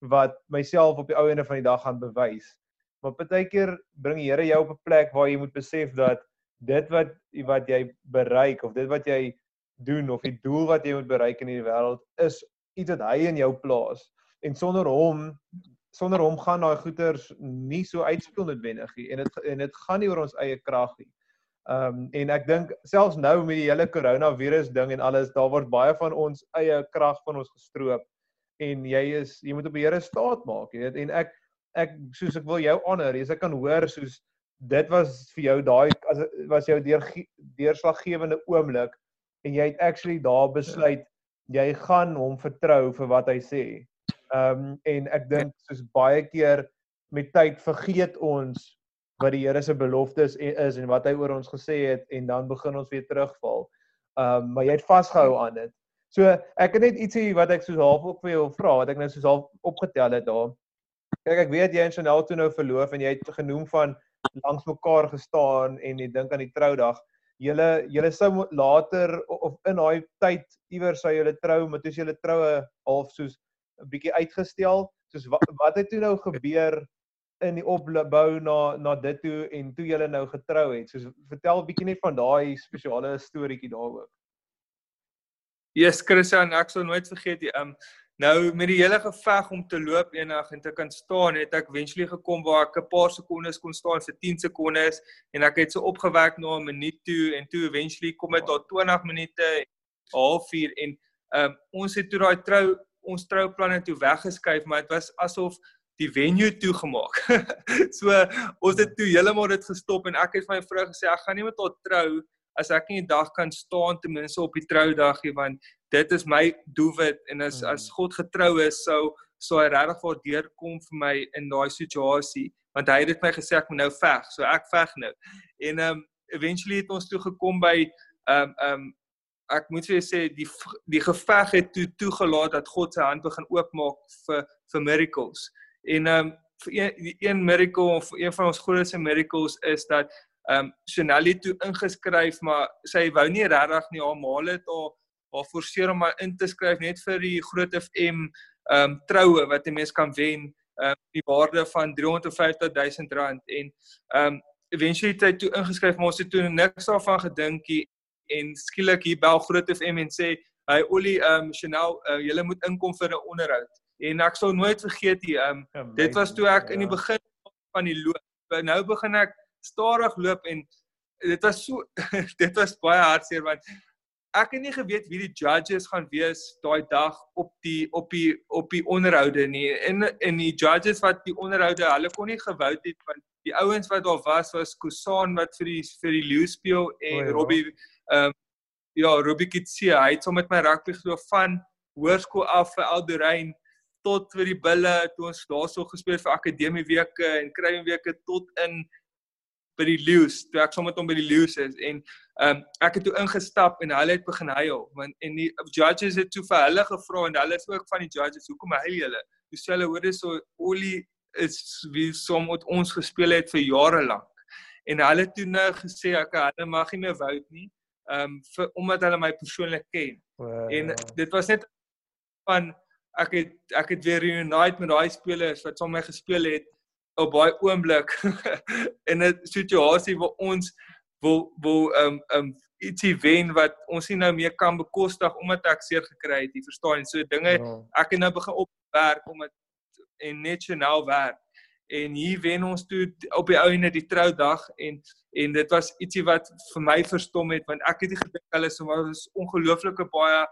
wat myself op die ou ende van die dag gaan bewys. Maar baie keer bring die Here jou op 'n plek waar jy moet besef dat dit wat wat jy bereik of dit wat jy doen of die doel wat jy moet bereik in hierdie wêreld is iets wat hy in jou plaas en sonder hom sonder hom gaan daai goeters nie so uitspeel noodwendig nie en dit en dit gaan nie oor ons eie krag nie. Ehm um, en ek dink selfs nou met die hele koronavirus ding en alles daar word baie van ons eie krag van ons gestroop en jy is jy moet op die Here staat maak jy weet en ek ek soos ek wil jou honor jy ek kan hoor soos dit was vir jou daai as was jou deur deurslaggewende oomblik en jy het actually daar besluit jy gaan hom vertrou vir wat hy sê. Ehm um, en ek dink soos baie keer met tyd vergeet ons wat die Here se beloftes is en wat hy oor ons gesê het en dan begin ons weer terugval. Ehm um, maar jy het vasgehou aan dit. So ek het net ietsie wat ek soos half ook vir jou vra wat ek nou soos half opgetel het daar. Kyk ek weet jy en Chanel toe nou verloof en jy het genoem van langs mekaar gestaan en jy dink aan die troudag. Julle julle sou later of in daai tyd iewers sou julle trou, maar toe is julle troue half soos 'n bietjie uitgestel. Soos wat, wat het toe nou gebeur in die opbou na na dit toe en toe julle nou getrou het? Soos vertel 'n bietjie net van daai spesiale storieetjie daaroor. Yes, Christian, ek sal nooit vergeet die um nou met die hele geveg om te loop eendag en te kan staan, het ek eventually gekom waar ek 'n paar sekondes kon staan vir 10 sekondes en ek het so opgewek na 'n minuut toe en toe eventually kom dit tot 20 minute, halfuur en um ons het toe daai trou ons trouplanne toe weggeskuif, maar dit was asof die venue toegemaak. so ons het toe heeltemal dit gestop en ek het vir my vrou gesê ek gaan nie met haar trou as ek nie 'n dag kan staan ten minste op die troudag nie want dit is my doelwit en as as hmm. God getrou is sou sou hy regtig voor deurkom vir my in daai situasie want hy het dit my gesê ek moet nou veg. So ek veg nou. En um eventually het ons toe gekom by um um ek moet vir jou sê die die geveg het toe toegelaat dat God sy hand begin oopmaak vir vir miracles. En um vir een die een miracle of een van ons grootste miracles is dat um Chanel toe ingeskryf maar sy wou nie regtig nie haar maal het haar haar forceer om haar in te skryf net vir die groot FM um troue wat 'n mens kan wen um die waarde van 350 000. Rand en um eventually het hy toe ingeskryf maar ons het toe niks daarvan gedinkie en skielik hier bel Groot FM en sê hy Ollie um Chanel uh, julle moet inkom vir 'n onderhoud. En ek sal nooit vergeet hier um Amazing, dit was toe ek in die ja. begin van die loop nou begin ek stadig loop en dit was so dit was baie hartseer want ek het nie geweet wie die judges gaan wees daai dag op die op die op die onderhoude nie en en die judges wat die onderhoude hulle kon nie gewou het want die ouens wat daar was was Kusan wat vir die vir die Lou speel en oh, ja. Robbie ehm um, ja, Robbie Kitsie, hy het sommer met my rugby geloof van hoërskool af vir Aldorein tot vir die bulle toe ons daarso gespeel vir akademie weke en kruiwing weke tot in by die Leus, toe ek sommer met hom by die Leus is en ehm um, ek het toe ingestap en hulle het begin huil want en die judges het toe vir hulle gevra en hulle is ook van die judges, hoekom huil julle? Dis hulle hoor dis so Olie is wie som met ons gespeel het vir jare lank. En hulle het toe nou gesê ek hulle mag nie meer vote nie ehm um, omdat hulle my persoonlik ken. Wow. En dit was net van ek het ek het weer reunite met daai spelers wat saam met my gespeel het op baie oomblik in 'n situasie waar ons wil wil um, um, ietsie wen wat ons nie nou meer kan bekostig omdat ek seer gekry het, jy verstaan. So dinge ja. ek het nou begin opwerk om dit en net so nou werk en hier wen ons toe op die ou ene die troudag en en dit was ietsie wat vir my verstom het want ek het nie gedink hulle so maar ongelooflike baie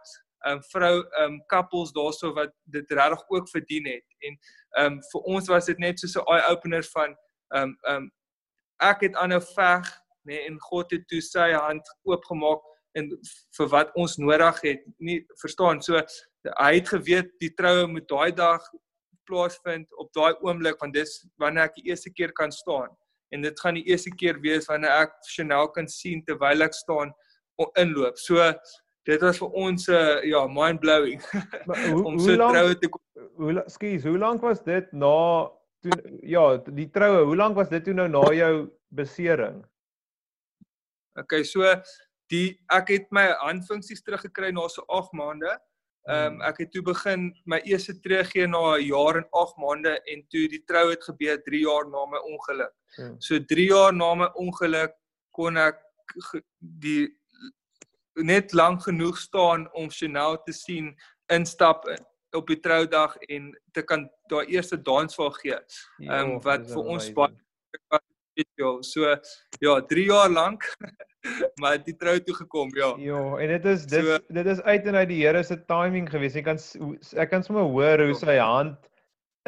um vrou um couples daarso wat dit regtig ook verdien het. En um vir ons was dit net so 'n eye opener van um um ek het aanhou veg nê nee, en God het toe sy hand oopgemaak en vir wat ons nodig het. Nie verstaan? So hy het geweet die troue moet daai dag plaasvind op daai oomblik want dis wanneer ek die eerste keer kan staan. En dit gaan die eerste keer wees wanneer ek Chanel kan sien terwyl ek staan inloop. So dit was vir ons 'n uh, eh, ja, mind blowing. om so troue te Hoe skus, hoe lank was dit na toe ja, die troue, hoe lank was dit toe nou na jou besering? Okay, so die ek het my handfunksies teruggekry na so 8 maande. Ehm um, ek het toe begin my eerste tree gee na 'n jaar en 8 maande en toe die trou het gebeur 3 jaar na my ongeluk. Ja. So 3 jaar na my ongeluk kon ek die net lank genoeg staan om Chanel te sien instap op die troudag en te kan daai eerste dansval gee. Ehm um, wat vir ons baie video. So ja, 3 jaar lank maar die trou toe gekom, ja. Ja, en dit is dit so, dit is uit en uit die Here se timing gewees. Jy kan ek kan sommer hoor hoe sy hand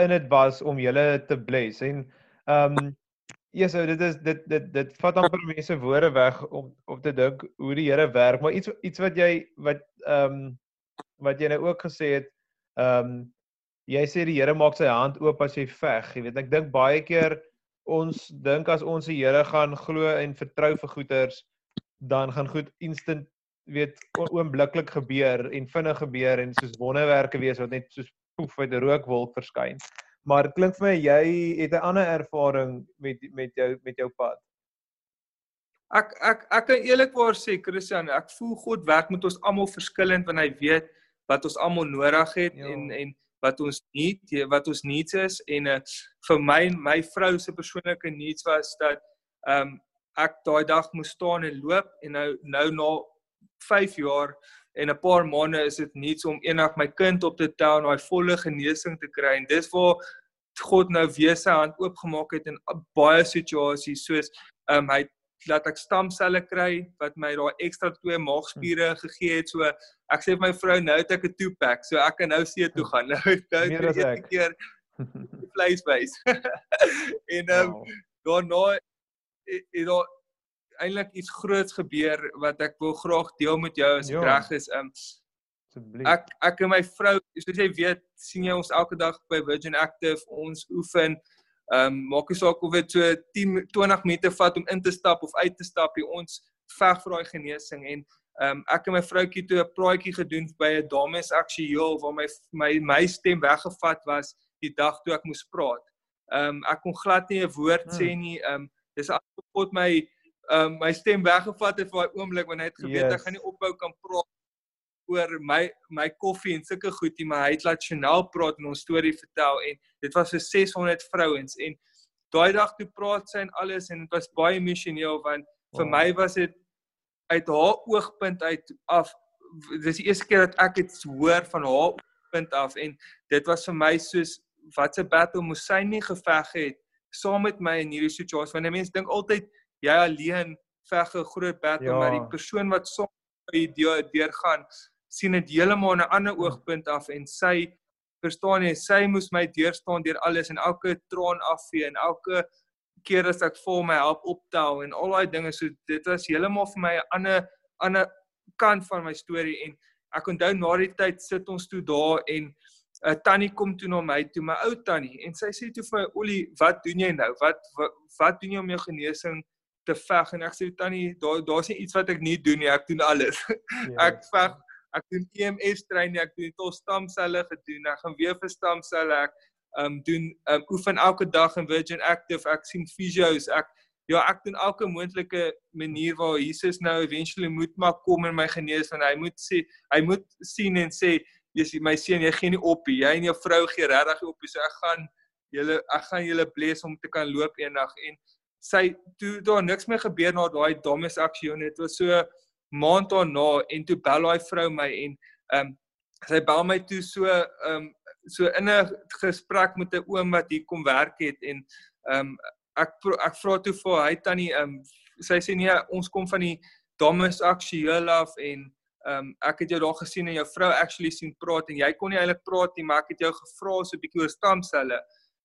in dit was om julle te bless en ehm um, Ja, so dit is dit dit dit vat amper mense woorde weg om om te dink hoe die Here werk, maar iets iets wat jy wat ehm um, wat jy nou ook gesê het, ehm um, jy sê die Here maak sy hand oop as jy veg. Jy weet, ek dink baie keer ons dink as ons die Here gaan glo en vertrou vir goeders, dan gaan goed instant weet oombliklik gebeur en vinnig gebeur en soos wonderwerke wees wat net soos poef uit 'n rookwolk verskyn. Maar dit klink vir my jy het 'n ander ervaring met met jou met jou pad. Ek ek ek kan eerlikwaar sê Christian, ek voel God werk met ons almal verskillend want hy weet wat ons almal nodig het ja. en en wat ons need, wat ons needs is en uh, vir my my vrou se persoonlike needs was dat ehm um, ek daai dag moes staan en loop en nou nou na 5 jaar en 'n paar maande is dit niets om eendag my kind op te tel en daai volle genesing te kry en dis waar God nou weer sy hand oopgemaak het in baie situasies soos ehm um, hy laat ek stamselle kry wat my daai ekstra twee maagspiere hm. gegee het. So ek sê vir my vrou nou het ek 'n two pack, so ek kan nou see toe gaan. Nou nou eerste keer vleiswys. en ehm um, daarna het daar eintlik iets groots gebeur wat ek wil graag deel met jou as ja. reg is. Ehm um, asseblief. Ek ek en my vrou, soos jy weet, sien jy ons elke dag by Virgin Active, ons oefen. Ehm um, maak nie saak of dit so 10 20 minute vat om in te stap of uit te stap, jy ons veg vir daai genesing en ehm um, ek en my vroutjie toe 'n praatjie gedoen by 'n dames aksueel waar my my my stem weggevat was die dag toe ek moes praat. Ehm um, ek kon glad nie 'n woord hmm. sê nie. Ehm um, dis asof God my ehm um, my stem weggevat het vir daai oomblik wanneer hy het geweet yes. ek gaan nie ophou kan praat oor my my koffie en sulke goed nie, maar hy het laat Chanel praat en ons storie vertel en dit was vir 600 vrouens en daai dag toe praat sy en alles en dit was baie emosioneel want vir oh. my was dit uit haar oogpunt uit af dis die eerste keer dat ek dit hoor van haar oogpunt af en dit was vir my soos wat 'n battle moes sy nie geveg het saam met my in hierdie situasie want mense dink altyd jy alleen veg 'n groot battle ja. maar die persoon wat saam die deur gaan sien dit heeltemal 'n ander hmm. oogpunt af en sy verstaan jy sy moes my deur staan deur alles en elke traan afvee en elke keer as ek vir my help optel en al daai dinge so dit was heeltemal vir my 'n ander ander kant van my storie en ek onthou na die tyd sit ons toe daar en 'n uh, tannie kom toe na my toe my ou tannie en sy sê toe vir my Olie wat doen jy nou? Wat wat, wat doen jy om jou genesing te veg? En ek sê tannie daar daar's nie iets wat ek nie doen nie ek doen alles. Ja, ek veg ek doen EMS training, ek doen tot stamselle gedoen. Ek gaan weer vir stamselle. Ek um doen um oefen elke dag in Virgin Active. Ek sien physios. Ek ja, ek doen elke moontlike manier waar Jesus nou eventually moet maar kom en my genees want hy moet sê hy moet sien en sê jy's my seun, jy gee nie op nie. Jy en jou vrou gee regtig op. So ek gaan julle ek gaan julle bless om te kan loop eendag en sy toe daar niks meer gebeur na daai dames aksie en dit was so maand daarna en toe bel daai vrou my en ehm um, sy bel my toe so ehm um, so in 'n gesprek met 'n oom wat hier kom werk het en ehm um, ek ek vra toe vir hy tannie ehm um, sy sê nee ons kom van die dames aksueel af en ehm um, ek het jou daar gesien en jou vrou actually sien praat en jy kon nie eintlik praat nie maar ek het jou gevra so 'n bietjie oor stamselle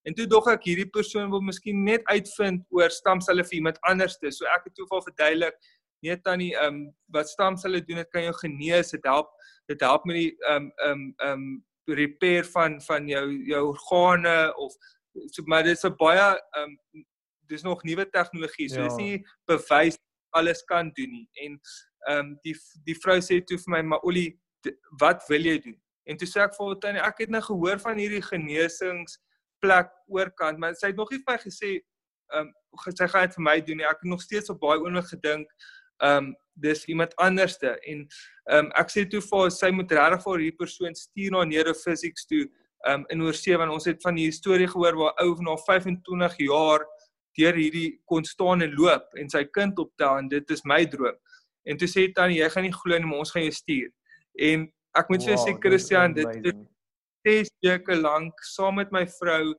en toe dog ek hierdie persoon wil miskien net uitvind oor stamselle vir iemand anderste so ek het toe vir verduidelik nee tannie, ehm um, wat stamselle doen dit kan jou genees, dit help dit help met die ehm um, ehm um, ehm um, repair van van jou jou organe of so maar dit is 'n baie ehm um, dis nog nuwe tegnologie. So ja. dis nie bewys alles kan doen nie. En ehm um, die die vrou sê toe vir my, "Maar Olie, wat wil jy doen?" En toe sê ek vir haar tannie, "Ek het nou gehoor van hierdie genesings plek oorkant, maar sy het nog nie vir my gesê ehm um, sy gaan dit vir my doen nie. Ek het nog steeds op baie oomblik gedink ehm um, dis iemand anderste en ehm um, ek sê toe vir sy moet regtig vir hierdie persoon stuur na neurophysics toe ehm um, in oorsee want ons het van die storie gehoor waar ou na 25 jaar deur hierdie kon staan en loop en sy kind optel en dit is my droom. En toe sê tannie jy gaan nie glo nie maar ons gaan jou stuur. En ek moet wow, sê Christian dit 6 weke lank saam met my vrou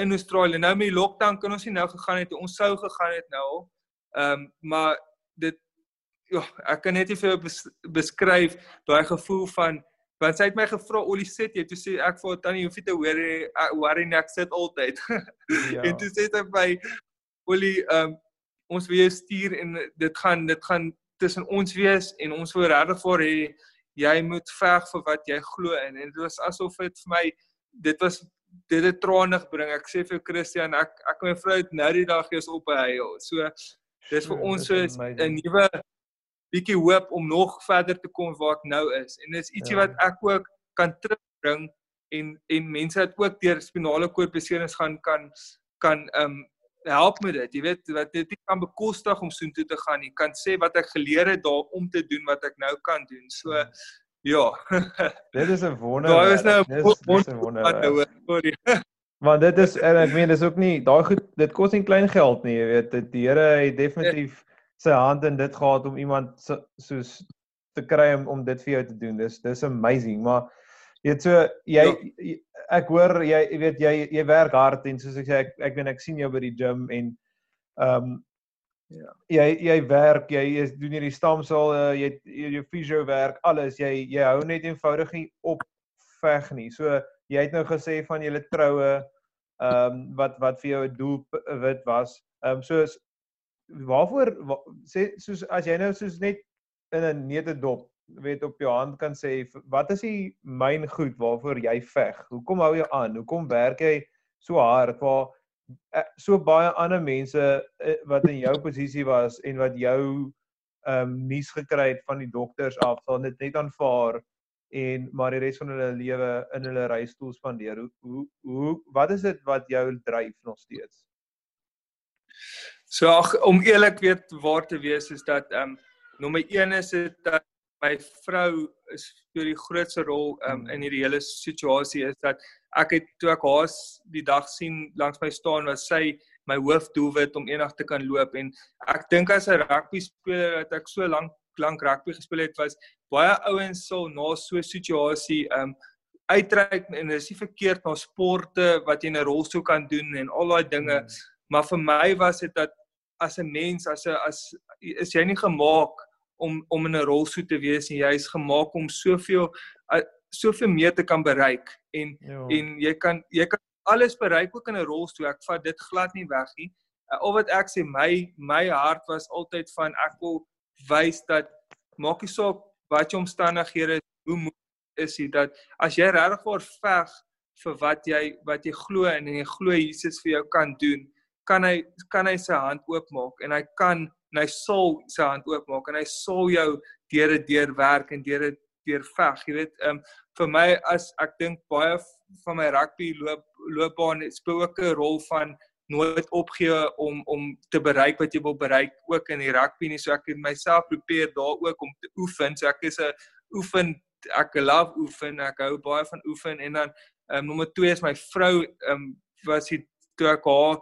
in Australië. Nou met die lockdown kan ons nie nou gegaan het ons sou gegaan het nou al. Ehm um, maar dit ja, ek kan net nie vir jou bes, beskryf daai gevoel van want sy het my gevra Olie sit jy toe sê ek vir tannie hoef nie te hoor worry ek sit altyd. Ja. en toe sê sy by Olie um, ons wil jou stuur en dit gaan dit gaan tussen ons wees en ons wil regtig vir hê jy moet veg vir wat jy glo in. En dit was asof dit vir my dit was dit het tranig bring ek sê vir Christian ek ek my vrou het nou die dag eens op hy so dis vir ons so 'n nuwe bietjie hoop om nog verder te kom waar ek nou is. En dis ietsie ja. wat ek ook kan terugbring en en mense wat ook deur spinale koordbeserings gaan kan kan ehm um, help met dit. Jy weet wat dit kan bekostig om soontoe te gaan nie. Kan sê wat ek geleer het daar om te doen wat ek nou kan doen. So ja. ja. dit is 'n wonder. Daar is nou 'n wonder. Want dit is en ek meen dis ook nie daai goed dit kos nie klein geld nie, jy weet. Die Here het definitief ja sy hand in dit gehad om iemand so, soos te kry om, om dit vir jou te doen. Dis dis amazing, maar jy weet so jy ja. ek hoor jy jy weet jy jy werk hard en soos ek sê ek ek weet ek sien jou by die gym en ehm um, ja jy jy werk jy is doen hierdie stamsel uh, jy jou fisio werk alles jy jy hou net eenvoudig nie op veg nie. So jy het nou gesê van julle troue ehm um, wat wat vir jou 'n doel wit was. Ehm um, so waarvoor wa, sê soos as jy nou soos net in 'n neute dop weet op jou hand kan sê wat is die myn goed waarvoor jy veg? Hoekom hou jy aan? Hoekom werk jy so hard waar eh, so baie ander mense eh, wat in jou posisie was en wat jou ehm um, nuus gekry het van die dokters af, sal dit net aanvaar en maar die res van hulle lewe in hulle reistool spandeer. Hoe hoe wat is dit wat jou dryf nog steeds? So ag om eerlik weet waar te wees is dat ehm um, nommer 1 is dit dat my vrou is vir die grootste rol um, in hierdie hele situasie is dat ek het toe ek haar die dag sien langs my staan was sy my hoofdoelwit om eendag te kan loop en ek dink as 'n rugby speler dat ek so lank lank rugby gespeel het was baie ouens sal na so 'n situasie um uitreik en dit is nie verkeerd na sporte wat jy 'n rolstoel kan doen en al daai dinge mm. maar vir my was dit dat as 'n mens as 'n as is jy nie gemaak om om in 'n rolstoel te wees en jy's gemaak om soveel soveel meer te kan bereik en jo. Ja. en jy kan jy kan alles bereik ook in 'n rolstoel. Ek vat dit glad nie weg nie. Al wat ek sê my my hart was altyd van ek wil wys dat maak nie saak wat jou omstandighede is, hoe moet is dit dat as jy regtig voor veg vir wat jy wat jy glo en jy glo Jesus vir jou kan doen, kan hy kan hy sy hand oopmaak en hy kan en hy sal sy hand oopmaak en hy sal jou deur dit deur werk en deur dit deur veg. Jy weet, ehm um, vir my as ek dink baie van my rugby loop loopbaan speel ook 'n rol van nooit opgee om om te bereik wat jy wil bereik ook in die rugby nie. So ek het myself probeer daar ook om te oefen. So ek is 'n oefen ek love oefen. Ek hou baie van oefen en dan ehm um, nommer 2 is my vrou ehm um, was hy toe ek haar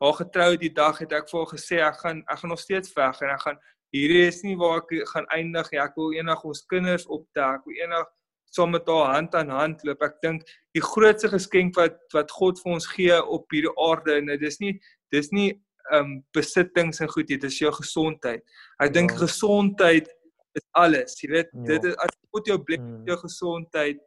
haar getrou die dag het ek vir haar gesê ek gaan ek gaan nog steeds veg en ek gaan hierdie is nie waar ek gaan eindig nie. Ek wil eendag ons kinders optel. Ek wil eendag saam met haar hand aan hand loop. Ek dink die grootste geskenk wat wat God vir ons gee op hierdie aarde en dit is nie dis nie um besittings en goed, dit is jou gesondheid. Ek dink ja. gesondheid is alles. Jy weet, ja. dit is as God jou bless mm. jou gesondheid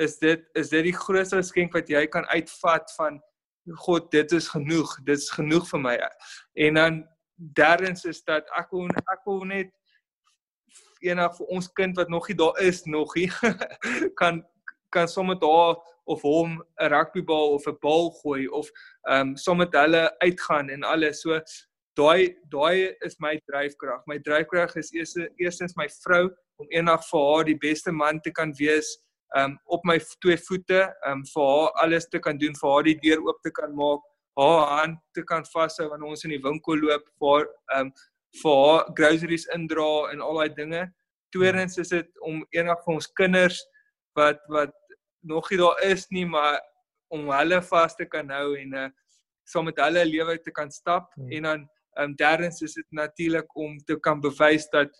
is dit is dit die grootste geskenk wat jy kan uitvat van God, dit is genoeg. Dit is genoeg vir my. En dan derdens is dat ek wil ek wil net eendag vir ons kind wat nog nie daar is nog nie kan kan sommer daar of hom 'n rugbybal of 'n bal gooi of ehm um, sommer hulle uitgaan en alles. So daai daai is my dryfkrag. My dryfkrag is eers eerstens my vrou om eendag vir haar die beste man te kan wees um op my twee voete um vir haar alles te kan doen vir haar die deur oop te kan maak haar hand te kan vashou wanneer ons in die winkel loop vir um vir haar groceries indra en al daai dinge tweedens is dit om eendag vir ons kinders wat wat nog nie daar is nie maar om hulle vas te kan hou en uh saam met hulle lewe te kan stap hmm. en dan um derdens is dit natuurlik om te kan bewys dat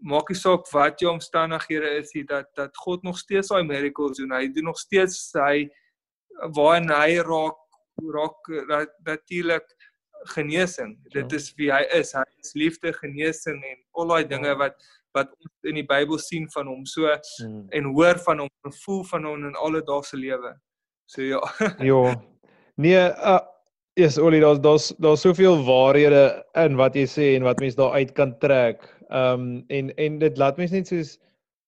maak nie saak wat jou omstandighede is hier dat dat God nog steeds daai miracles doen. Hy doen nog steeds hy waar hy raak raak natuurlik genesing. Dit is wie hy is. Hy is liefde, genesing en al daai dinge wat wat ons in die Bybel sien van hom so hmm. en hoor van hom voel van hom in alledaagse lewe. So ja. ja. Nee, uh Yes, Olie, daar's daar's daar's soveel waarhede in wat jy sê en wat mense daar uit kan trek. Ehm um, en en dit laat mense net soos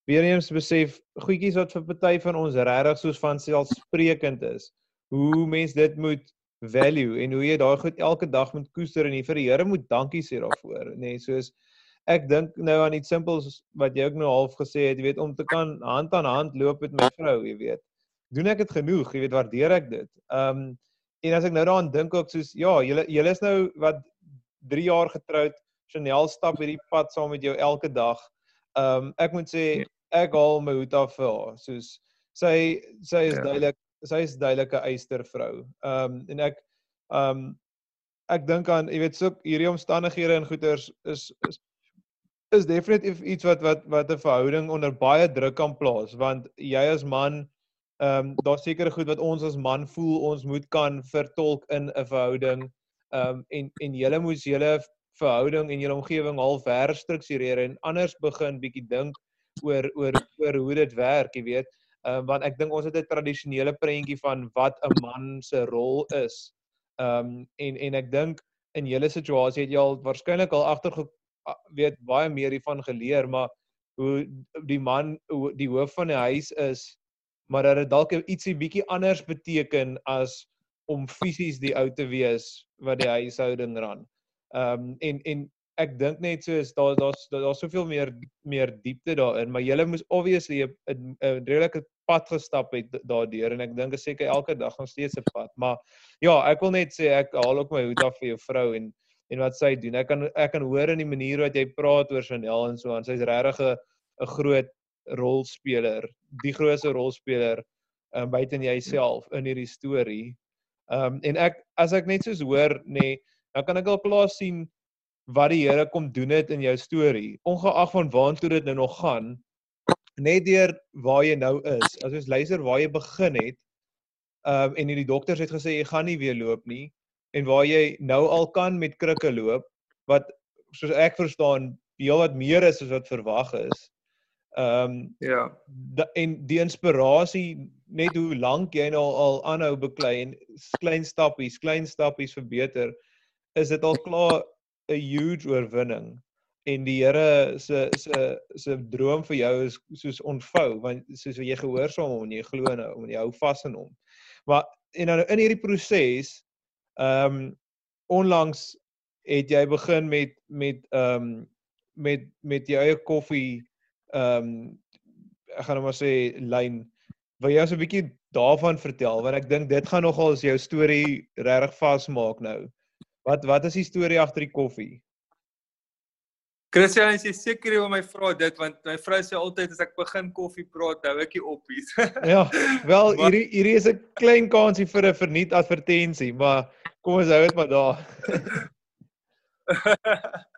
weer eens besef goedjies wat vir party van ons regtig soos van selfsprekend is. Hoe mense dit moet value en hoe jy daai goed elke dag moet koester en vir die Here moet dankie sê daarvoor, nê, nee, soos ek dink nou aan iets simpels wat jy ook nou half gesê het, jy weet om te kan hand aan hand loop met my vrou, jy weet. Doen ek dit genoeg? Jy weet waardeer ek dit? Ehm um, en as ek nou daaraan dink ook soos ja, julle julle is nou wat 3 jaar getroud Chanel stap hierdie pad saam met jou elke dag. Ehm um, ek moet sê ja. ek haal my hoed af vir haar. Soos sy sy is ja. duidelik sy is duidelike eyster vrou. Ehm um, en ek ehm um, ek dink aan jy weet so hierdie omstandighede en goeters is is is definitief iets wat wat wat 'n verhouding onder baie druk kan plaas want jy as man ehm um, daar seker goed wat ons as man voel ons moet kan vertolk in 'n verhouding ehm um, en en julle moes julle verhouding en julle omgewing half herstruktureer en anders begin bietjie dink oor oor oor hoe dit werk, jy weet. Ehm uh, want ek dink ons het 'n tradisionele prentjie van wat 'n man se rol is. Ehm um, en en ek dink in julle situasie het jy al waarskynlik al agter weet baie meer hiervan geleer, maar hoe die man hoe die hoof van die huis is, maar dat dit dalk ietsie bietjie anders beteken as om fisies die ou te wees wat die huishouding ran. Ehm um, en en ek dink net so is daar daar's daar's soveel meer meer diepte daarin, maar jy moes obviously 'n redelike pad gestap het daardeur en ek dink seker elke dag nog steeds 'n pad. Maar ja, ek wil net sê ek haal ook my hoed af vir jou vrou en en wat sy doen. Ek kan ek kan hoor in die manier wat jy praat oor Chanel en so aan. Sy's regtig 'n 'n groot rolspeler, die grootste rolspeler um, buite in jouself in hierdie storie. Ehm um, en ek as ek net soos hoor nê, nee, dan kan ek al klaar sien wat die Here kom doen het in jou storie. Ongeag van waartoe dit nou nog gaan, net deur waar jy nou is. As ons luister waar jy begin het, ehm um, en hierdie dokters het gesê jy gaan nie weer loop nie en waar jy nou al kan met krikke loop wat soos ek verstaan heel wat meer is as wat verwag is. Ehm um, ja. Da, en die inspirasie net hoe lank jy nou al aanhou beklei en klein stappies, klein stappies verbeter, is dit al klaar 'n huge oorwinning en die Here se se se droom vir jou is soos ontvou want soos jy gehoorsaam hom en jy glo in hom en jy hou vas in hom. Maar en dan in hierdie proses ehm um, onlangs het jy begin met met ehm um, met met jou eie koffie ehm um, ek gaan nou maar sê lyn wil jy ons 'n bietjie daarvan vertel want ek dink dit gaan nogal as jou storie regtig vasmaak nou. Wat wat is die storie agter die koffie? Christian sê seker jy wil my vra dit want my vrou sê altyd as ek begin koffie praat, hou ek die oppies. ja, wel hierdie hierdie is 'n klein kansie vir 'n verniet advertensie, maar kom ons hou dit maar daar.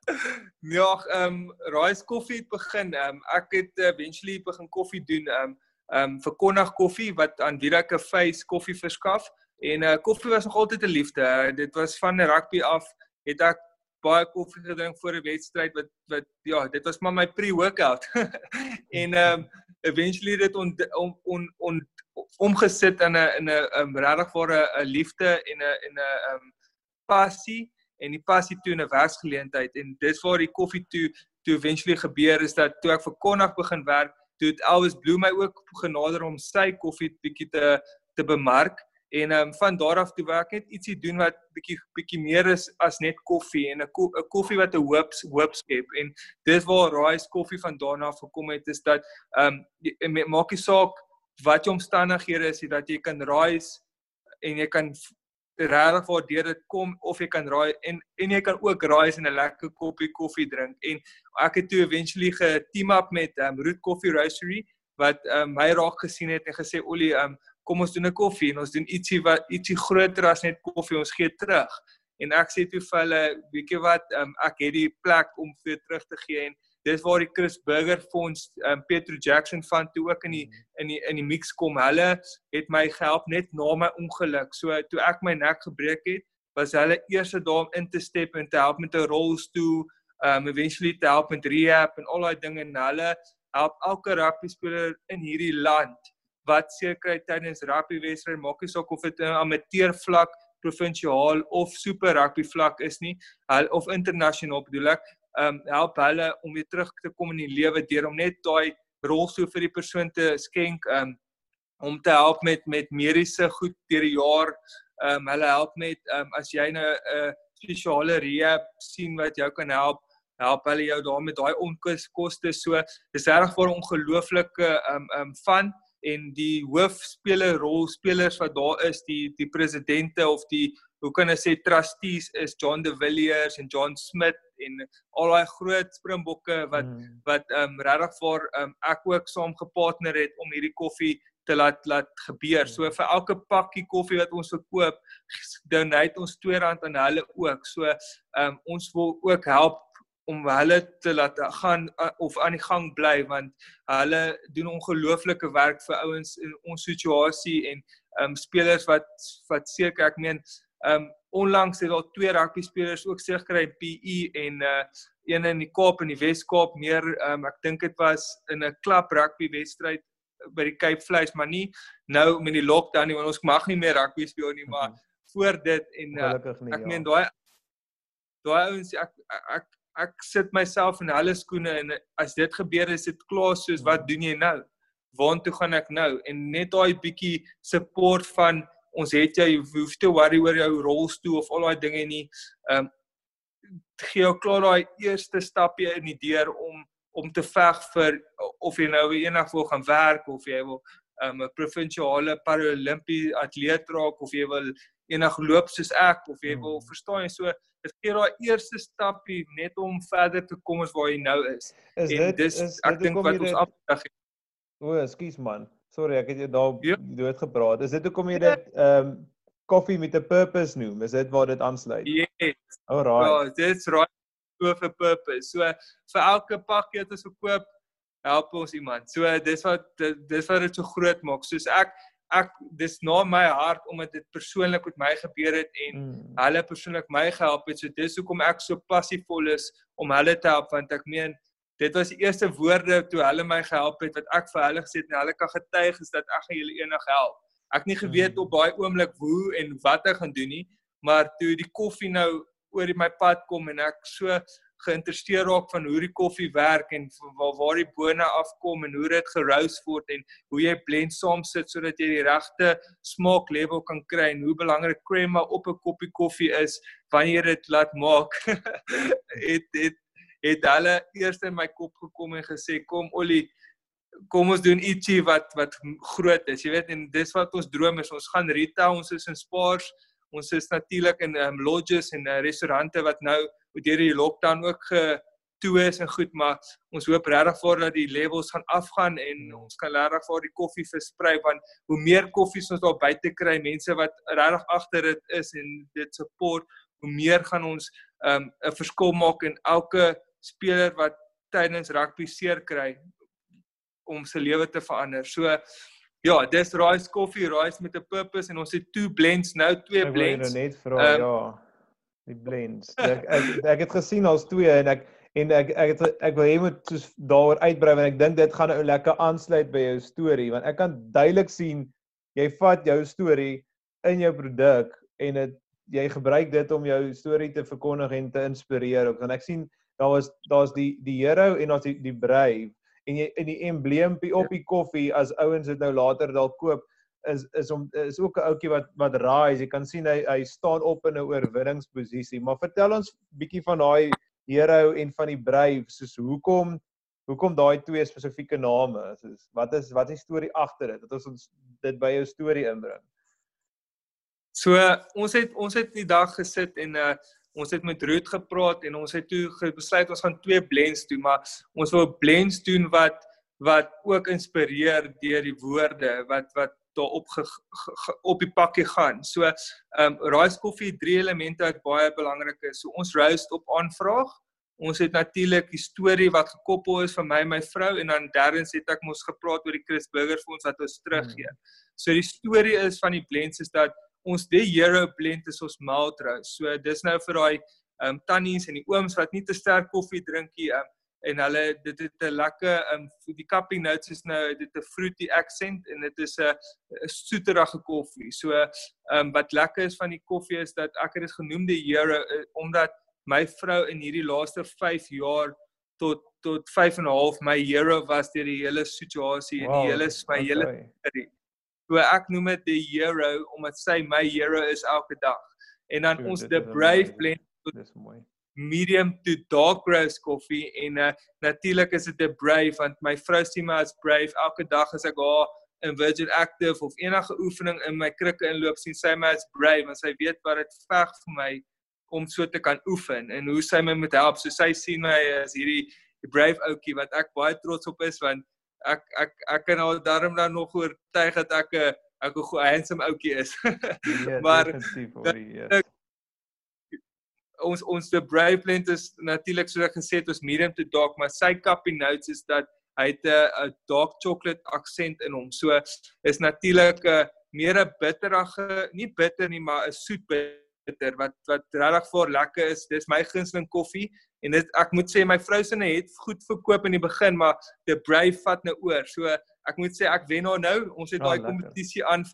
ja, ehm um, Rise Koffie het begin. Ehm um, ek het eventually begin koffie doen ehm um, ehm um, vir Konnag Koffie wat aan Dirk 'n face koffie verskaf en uh, koffie was nog altyd 'n liefde. Uh, dit was van rugby af het ek baie koffie gedrink voor 'n wedstryd wat wat ja, dit was maar my pre-workout. en ehm um, eventually dit on on on, on omgesit in 'n in 'n um, regtig vir 'n liefde en 'n en 'n ehm um, passie en die passie toe 'n werksgeleentheid en dis waar die koffie toe toe eventually gebeur is dat toe ek vir Konnag begin werk, toe het Elvis Blue my ook genader om sy koffie bietjie te te bemark En ehm um, van daar af toe werk net ietsie doen wat bietjie bietjie meer is as net koffie en 'n ko koffie wat 'n hoop hoop skep en dis waar Rise koffie van daarna gekom het is dat ehm um, maak nie saak wat jou omstandighede is, dat jy kan rise en jy kan regtig waar deur dit kom of jy kan raai en en jy kan ook rise en 'n lekker koppie koffie drink en ek het toe eventually ge-team up met um, Root Coffee Roastery wat um, my raak gesien het en gesê Olie um, kom ons doen 'n koffie en ons doen ietsie wat ietsie groter as net koffie, ons gee terug. En ek sê toe vir hulle, weet jy wat, um, ek het die plek om vir terug te gee en dis waar die Chris Burger Fonds, um, Petro Jackson van toe ook in die in die in die mix kom. Hulle het my gehelp net na my ongeluk. So toe ek my nek gebreek het, was hulle eerste daar om in te step en te help met 'n rolstoel, um eventually te help met rehab en al daai dinge en hulle help elke rugby speler in hierdie land wat sekerheid tydens rugby wedstryd maak nie saak of dit 'n amateur vlak, provinsiaal of super rugby vlak is nie, of internasionaal bedoel ek, um help hulle om weer terug te kom in die lewe deur om net daai rolstoel vir die persoon te skenk um om te help met met mediese goed deur die jaar. Um hulle help met um as jy nou 'n uh, spesiale rehab sien wat jou kan help help hulle jou daarmee daai onkoste so dis reg vir 'n ongelooflike um um van en die hoofspeler rolspelers wat daar is die die presidente of die hoe kan ek sê trustees is John de Villiers en John Smith en al daai groot springbokke wat mm. wat ehm um, regtig vir ehm um, ek ook saam gepartner het om hierdie koffie te laat laat gebeur. So vir elke pakkie koffie wat ons verkoop, donate ons R2 aan hulle ook. So ehm um, ons wil ook help om hulle te laat gaan uh, of aan die gang bly want hulle doen ongelooflike werk vir ouens in ons situasie en um spelers wat wat seker ek meen um onlangs het al twee rugby spelers ook seker gekry PE en uh een in die Kaap en die Wes-Kaap meer um ek dink dit was in 'n klub rugby wedstryd by die Cape Flies maar nie nou met die lockdown nie want ons mag nie meer rugby speel nie maar mm -hmm. voor dit en uh, nie, ek ja. meen daai daai ouens ek ek ek sit myself in hulle skoene en as dit gebeur is dit klaar soos wat mm. doen jy nou? Waartoe gaan ek nou? En net daai bietjie support van ons het jy hoef te worry oor jou rolstoel of al daai dinge nie. Ehm um, gee jou klaar daai eerste stapie in die deur om om te veg vir of jy nou eendag wil gaan werk of jy wil um, 'n provinsiale paralimpiese atleet raak of jy wil enig loop soos ek of jy wil hmm. verstaan jy so dit gee daai eerste stapie net om verder te kom as waar jy nou is. is en dit, dis is, ek dink wat ons afdag. O, ekskuus man. Sorry, ek het jou daar ja. dood gepraat. Is dit hoekom jy dit ehm um, koffie met 'n purpose noem? Is dit waar dit aansluit? Yes. Alraai. Ja, dit's right so vir purpose. So vir elke pakkie wat ons verkoop, help ons iemand. So dis wat dis wat dit so groot maak. Soos ek ek dis na my hart omdat dit persoonlik met my gebeur het en mm. hulle persoonlik my gehelp het. So dis hoekom ek so passievol is om hulle te help want ek meen dit was die eerste woorde toe hulle my gehelp het wat ek vir hulle gesê het en hulle kan getuig is dat ek gaan julle enig help. Ek nie geweet mm. op daai oomblik hoe en wat ek gaan doen nie, maar toe die koffie nou oor my pad kom en ek so geïnteresseerd raak van hoe die koffie werk en waar waar die bone afkom en hoe dit gerous word en hoe jy blend saam sit sodat jy die regte smaak level kan kry en hoe belangrik crema op 'n koppie koffie is wanneer dit laat maak het het het hulle eers in my kop gekom en gesê kom Ollie kom ons doen ietsie wat wat groot is. Jy weet en dis wat ons droom is. Ons gaan retail ons is in spaars ons is natuurlik in um, lodges en uh, restaurante wat nou deur die lockdown ook getoe is en goed maar ons hoop regtig voor dat die levels gaan afgaan en ons kan regtig vir die koffie versprei want hoe meer koffies ons daar buite kry mense wat regtig agter dit is en dit support hoe meer gaan ons ehm, 'n um, verskil maak in elke speler wat tydens rugby seer kry om sy lewe te verander. So ja, dis rice koffie, rice met 'n purpose en ons het twee blends nou, twee blends. Ek wil net vra um, ja die blends. Ek ek, ek het gesien als twee en ek en ek ek het ek wil hê moet soos daaroor uitbrei want ek dink dit gaan 'n lekker aansluit by jou storie want ek kan duidelik sien jy vat jou storie in jou produk en dit jy gebruik dit om jou storie te verkondig en te inspireer ook want ek sien daar was daar's die die hero en daar's die die brave en jy in die embleem op die koffie as ouens dit nou later dalk koop is is om is ook 'n ouetjie wat wat rise. Jy kan sien hy hy staan op in 'n oorwinningsposisie. Maar vertel ons bietjie van daai hero en van die brave, soos hoekom hoekom daai twee spesifieke name? Soos wat is wat is die storie agter dit? Dat ons ons dit by jou storie inbring. So ons het ons het die dag gesit en uh ons het met Ruth gepraat en ons het toe besluit ons gaan twee blends doen, maar ons wil blends doen wat wat ook inspireer deur die woorde wat wat daarop op die pakkie gaan. So ehm um, rice koffie drie elemente wat baie belangrik is. So ons roast op aanvraag. Ons het natuurlik die storie wat gekoppel is vir my en my vrou en dan derdens het ek mos gepraat oor die Chris Burger vir ons wat ons teruggee. Hmm. So die storie is van die blends is dat ons die hero blend is ons malt roast. So dis nou vir daai ehm um, tannies en die ooms wat nie te sterk koffie drink nie. Ehm um, en hulle dit het 'n lekker um die cupping notes is nou dit 'n fruity accent en dit is 'n soeterige koffie. So um wat lekker is van die koffie is dat ek het dit genoem die hero uh, omdat my vrou in hierdie laaste 5 jaar tot tot 5 en 'n half my hero was deur die hele situasie en wow, die hele my okay. hele So ek noem dit die hero omdat sy my hero is elke dag. En dan Goed, ons the brave blend dis mooi. medium to dark roast koffie en uh, natuurlik is dit 'n brave want my vrou sien my as brave elke dag as ek haar in Virgin Active of enige oefening in my krikke inloop sien sy my as brave want sy weet wat dit veg vir my om so te kan oefen en hoe sy my moet help. So sy sien my as hierdie brave ouetjie wat ek baie trots op is want ek ek ek kan al darm dan nog oortuig dat ek 'n ek 'n handsome ouetjie is nee, maar definitief hoor jy ons ons the brave blend is natuurlik soos ek gesê het ons medium to dark maar sy copy notes is dat hy het 'n dark chocolate aksent in hom. So is natuurlik 'n meer 'n bitterige, nie bitter nie, maar 'n soet bitter wat wat regtig vir lekker is. Dis my gunsteling koffie en dit ek moet sê my vrou se het goed verkoop in die begin, maar the brave vat nou oor. So ek moet sê ek wen haar nou. Ons het ah, daai oh, kompetisie aan.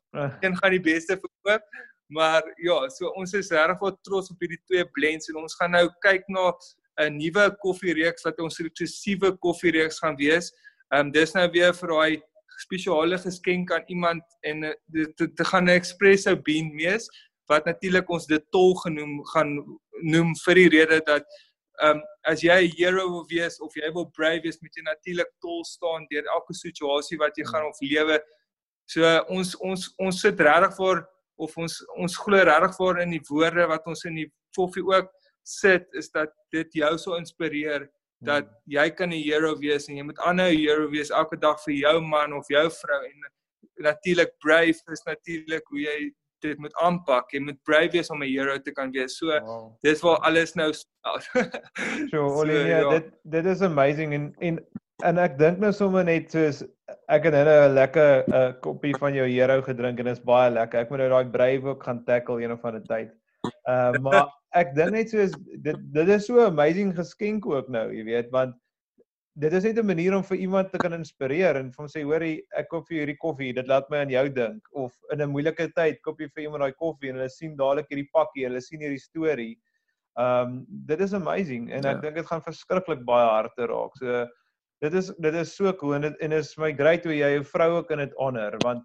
Een gaan die beste verkoop. Maar ja, so ons is regtig wat trots op hierdie twee blends en ons gaan nou kyk na 'n nuwe koffiereeks wat ons eksklusiewe koffiereeks gaan wees. Ehm um, dis nou weer vir daai spesiale geskenk aan iemand en eh, dit te, gaan 'n espresso bean mees wat natuurlik ons dit tol genoem gaan noem vir die rede dat ehm um, as jy 'n hero wil wees of jy wil brave wees moet jy natuurlik tol staan deur elke situasie wat jy gaan of lewe. So ons ons ons sit regtig voor of ons ons glo regtig voor in die woorde wat ons in die koffie ook sit is dat dit jou sou inspireer dat jy kan 'n hero wees en jy moet ander hero wees elke dag vir jou man of jou vrou. En natuurlik brave is natuurlik hoe jy dit moet aanpak. Jy moet brave wees om 'n hero te kan wees. So wow. dis waar alles nou So Olivia, so, ja. dit dit is amazing en en en ek dink nou sommer net soos ek het nou 'n lekker 'n uh, koppie van jou hero gedrink en dit is baie lekker. Ek moet nou daai brave ook gaan tackle een of ander tyd. Uh maar ek dink net soos dit dit is so amazing geskenk ook nou, jy weet, want dit is net 'n manier om vir iemand te kan inspireer en vir hom sê hoorie ek koop vir hierdie koffie dit laat my aan jou dink of in 'n moeilike tyd koop jy vir iemand daai koffie en hulle sien dadelik hierdie pakkie hulle sien hierdie storie. Um dit is amazing en ek ja. dink dit gaan verskriklik baie harte raak. So dit is dit is so cool en dit en is my great hoe jy jou vrou ook in dit honor want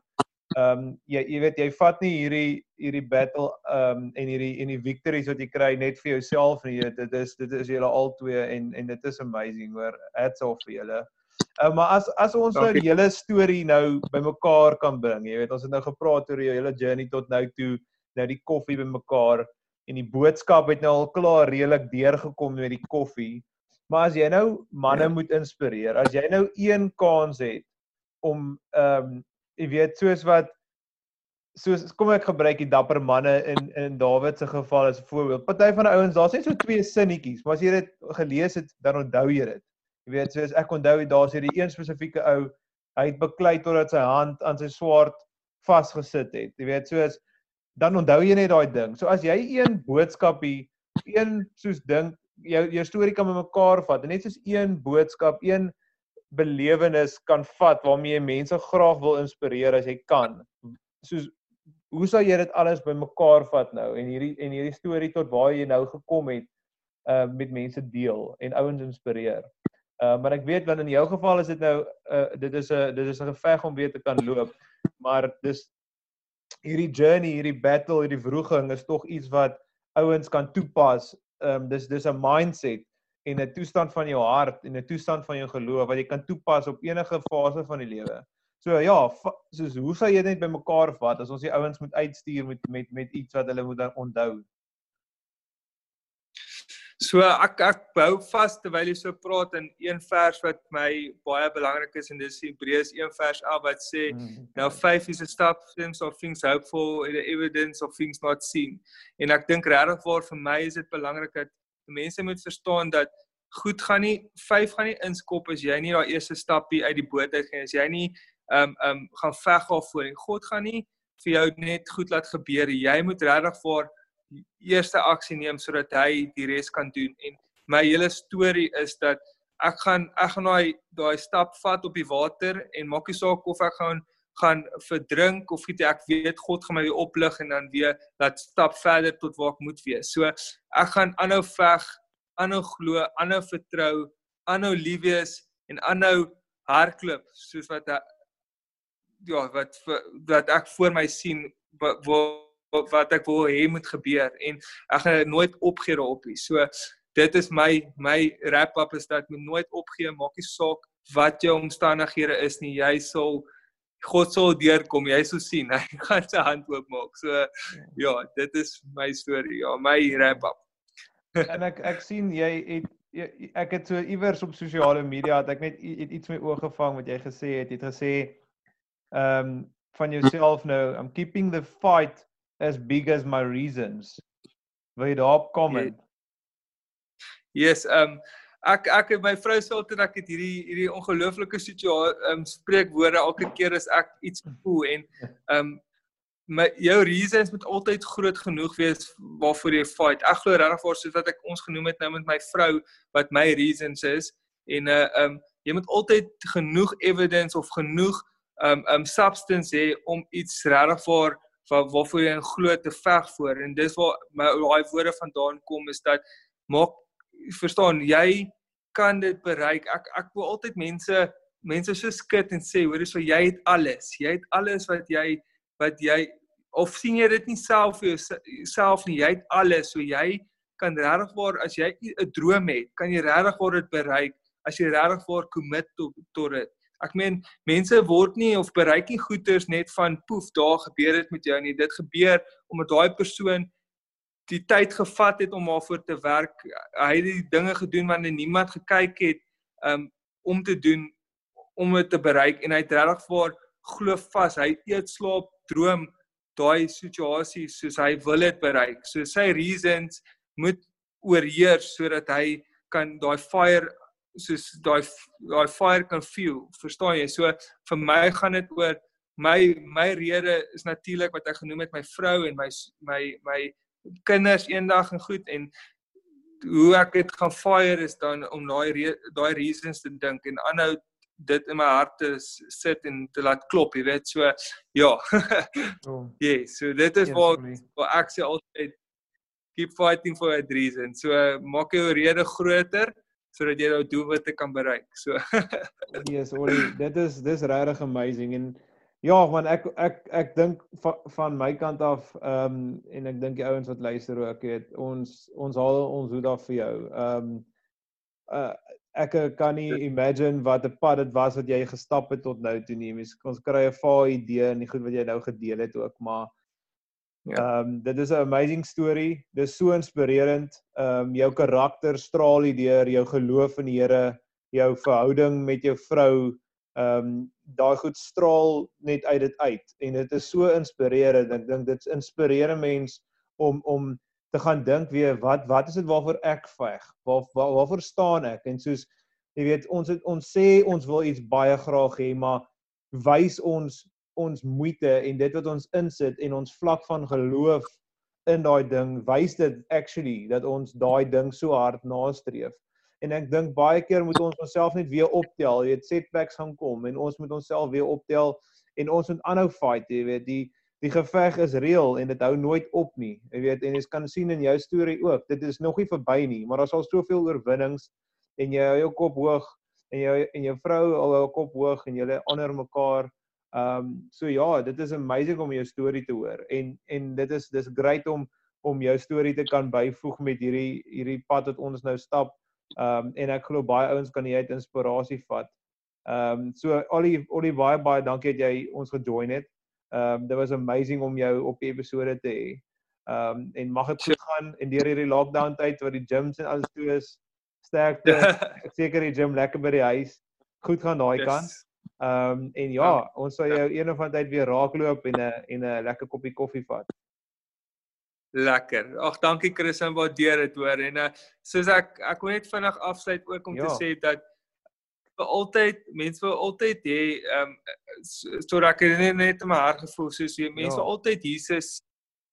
ehm um, jy jy weet jy vat nie hierdie hierdie battle ehm um, en hierdie en die victories wat jy kry net vir jouself nie dit is dit is julle albei en en dit is amazing hoor hats off vir julle. Uh, maar as as ons nou die hele storie nou bymekaar kan bring jy weet ons het nou gepraat oor jou hele journey tot nou toe nou die koffie bymekaar en die boodskap het nou al klaar redelik deurgekom met die koffie. Maar as jy nou manne ja. moet inspireer, as jy nou een kans het om ehm um, jy weet soos wat soos kom ek gebruik die dapper manne in in Dawid se geval as voorbeeld. Party van die ouens, daar's net so twee sinnetjies, maar as jy dit gelees het, dan onthou jy dit. Jy weet, soos ek onthou daar's hierdie een spesifieke ou, hy het beklei totdat sy hand aan sy swaard vasgesit het. Jy weet, soos dan onthou jy net daai ding. So as jy een boodskapie, een soos ding, jou jou storie kan bymekaar vat, net soos een boodskap, een belewenis kan vat waarmee jy mense graag wil inspireer as jy kan. Soos hoe sou jy dit alles bymekaar vat nou en hierdie en hierdie storie tot waar jy nou gekom het uh met mense deel en ouens inspireer. Uh maar ek weet want in jou geval is dit nou uh dit is 'n dit is 'n geveg om weer te kan loop. Maar dis hierdie journey, hierdie battle, hierdie vroeging is tog iets wat ouens kan toepas. Ehm um, dis dis 'n mindset en 'n toestand van jou hart en 'n toestand van jou geloof wat jy kan toepas op enige fase van die lewe. So ja, soos hoe sal jy dit bymekaar vat as ons die ouens moet uitstuur met met met iets wat hulle moet onthou? So ek ek bou vas terwyl jy so praat in een vers wat my baie belangrik is en dis Hebreërs 1 vers 11 wat sê mm. now faith is a things of things hoped for the evidence of things not seen. En ek dink regtig vir my is dit belangrik dat mense moet verstaan dat goed gaan nie vyf gaan nie inskop as jy nie daai eerste stappie uit die boot uit gaan as jy nie ehm um, ehm um, gaan veg af voor en God gaan nie vir jou net goed laat gebeur jy moet regtig vir eerste aksie neem sodat hy die res kan doen. En my hele storie is dat ek gaan ek gaan daai daai stap vat op die water en maak nie saak of ek gaan gaan verdrink of iets ek weet God gaan my weer oplig en dan weer laat stap verder tot waar ek moet wees. So ek gaan aanhou veg, aanhou glo, aanhou vertrou, aanhou lief wees en aanhou hardloop soos wat ja, wat wat ek voor my sien wat wat ek wil hê moet gebeur en ek gaan nooit opgee daarop nie. So dit is my my wrap up is dat moet nooit opgee, maak nie saak wat jou omstandighede is nie. Jy sal God sal deurkom, jy sal sien, hy gaan sy hand oopmaak. So ja, dit is my storie, ja, my wrap up. en ek ek sien jy het jy, ek het so iewers op sosiale media het ek net het iets my oog gevang wat jy gesê het. Jy het gesê ehm um, van jouself nou, I'm keeping the fight as big as my reasons. Wil jy daarop kom? Yes, ehm um, ek ek en my vrou sê altyd ek het hierdie hierdie ongelooflike situasie um, spreekwoorde elke keer as ek iets voel en um my jou reasons moet altyd groot genoeg wees waarvoor jy fight. Ek glo regtig vir soos wat ek ons genoem het nou met my vrou wat my reasons is en uh um jy moet altyd genoeg evidence of genoeg um um substance hê om iets regtig vir vir waarvoor jy glo te veg voor en dis waar my daai woorde vandaan kom is dat maak verstaan jy kan dit bereik. Ek ek wil altyd mense mense so skit en sê hoor so jy het alles. Jy het alles wat jy wat jy of sien jy dit nie self vir jouself nie. Jy het alles. So jy kan regtig waar as jy 'n droom het, kan jy regtig waar dit bereik as jy regtig waar commit tot tot dit. Ek meen mense word nie of bereik nie goeders net van poef daar gebeur dit met jou nie. Dit gebeur omdat daai persoon die tyd gevat het om daarvoor te werk. Hy het die dinge gedoen wanneer niemand gekyk het um, om te doen om dit te bereik en hy het regtig vir glo vas. Hy eet slaap droom daai situasie soos hy wil dit bereik. So sy reasons moet oorheers sodat hy kan daai fire soos daai daai fire kan feel. Verstaan jy? So vir my gaan dit oor my my rede is natuurlik wat ek genoem het my vrou en my my my kinders eendag en goed en hoe ek dit gaan fire is dan om daai daai reasons te dink en aanhou dit in my hart te sit en te laat klop, jy weet. So ja. oh. Ja, yes, so dit is wat wat ek sê altyd keep fighting for a reason. So maak jou rede groter sodat jy jou doelwitte kan bereik. So Yes, Ollie, dit is dis regtig amazing en ja, man ek ek ek dink van, van my kant af ehm um, en ek dink die ouens wat luister ook, weet ons ons haal ons hoed af vir jou. Ehm um, uh ek kan nie imagine wat 'n pad dit was wat jy gestap het tot nou toe nie. Mens ons kry 'n vaal idee en die goed wat jy nou gedeel het ook, maar ja. ehm um, dit is 'n amazing story. Dit is so inspirerend. Ehm um, jou karakter straal deur jou geloof in die Here, jou verhouding met jou vrou, ehm um, daai goed straal net uit dit uit en dit is so inspirerend. Ek dink dit inspireer mense om om te gaan dink weer wat wat is dit waarvoor ek veg? Waar, waar waarvoor staan ek? En soos jy weet ons het, ons sê ons wil iets baie graag hê, maar wys ons ons moeite en dit wat ons insit en ons vlak van geloof in daai ding, wys dit actually dat ons daai ding so hard nastreef. En ek dink baie keer moet ons onsself net weer optel. Jy weet setbacks gaan kom en ons moet onsself weer optel en ons moet aanhou fight, jy weet die die geveg is reël en dit hou nooit op nie. Jy weet en jy kan sien in jou storie ook, dit is nog nie verby nie, maar daar's al soveel oorwinnings en jy hou jou kop hoog en jou en jou vrou hou haar kop hoog en julle onder mekaar. Ehm um, so ja, dit is amazing om jou storie te hoor en en dit is dis great om om jou storie te kan byvoeg met hierdie hierdie pad wat ons nou stap. Ehm um, en ek glo baie ouens kan hieruit inspirasie vat. Ehm um, so Ollie Ollie baie baie dankie dat jy ons gejoin het. Ehm um, dit was amazing om jou op die episode te hê. Ehm um, en mag dit goed gaan en deur hierdie lockdown tyd wat die gyms en alles toe is. Sterkte. Ek seker die gym lekker by die huis. Goed gaan daai yes. kant. Ehm um, en ja, ja, ons sal jou een of ander tyd weer raakloop en 'n en 'n lekker koppie koffie vat. Lekker. Ag dankie Chris en waardeer dit hoor en uh, soos ek ek wil net vinnig afsluit ook om ja. te sê dat vir altyd mense wil altyd hê ehm um, so raak dit net net in my hart gevoel soos jy mense ja. altyd Jesus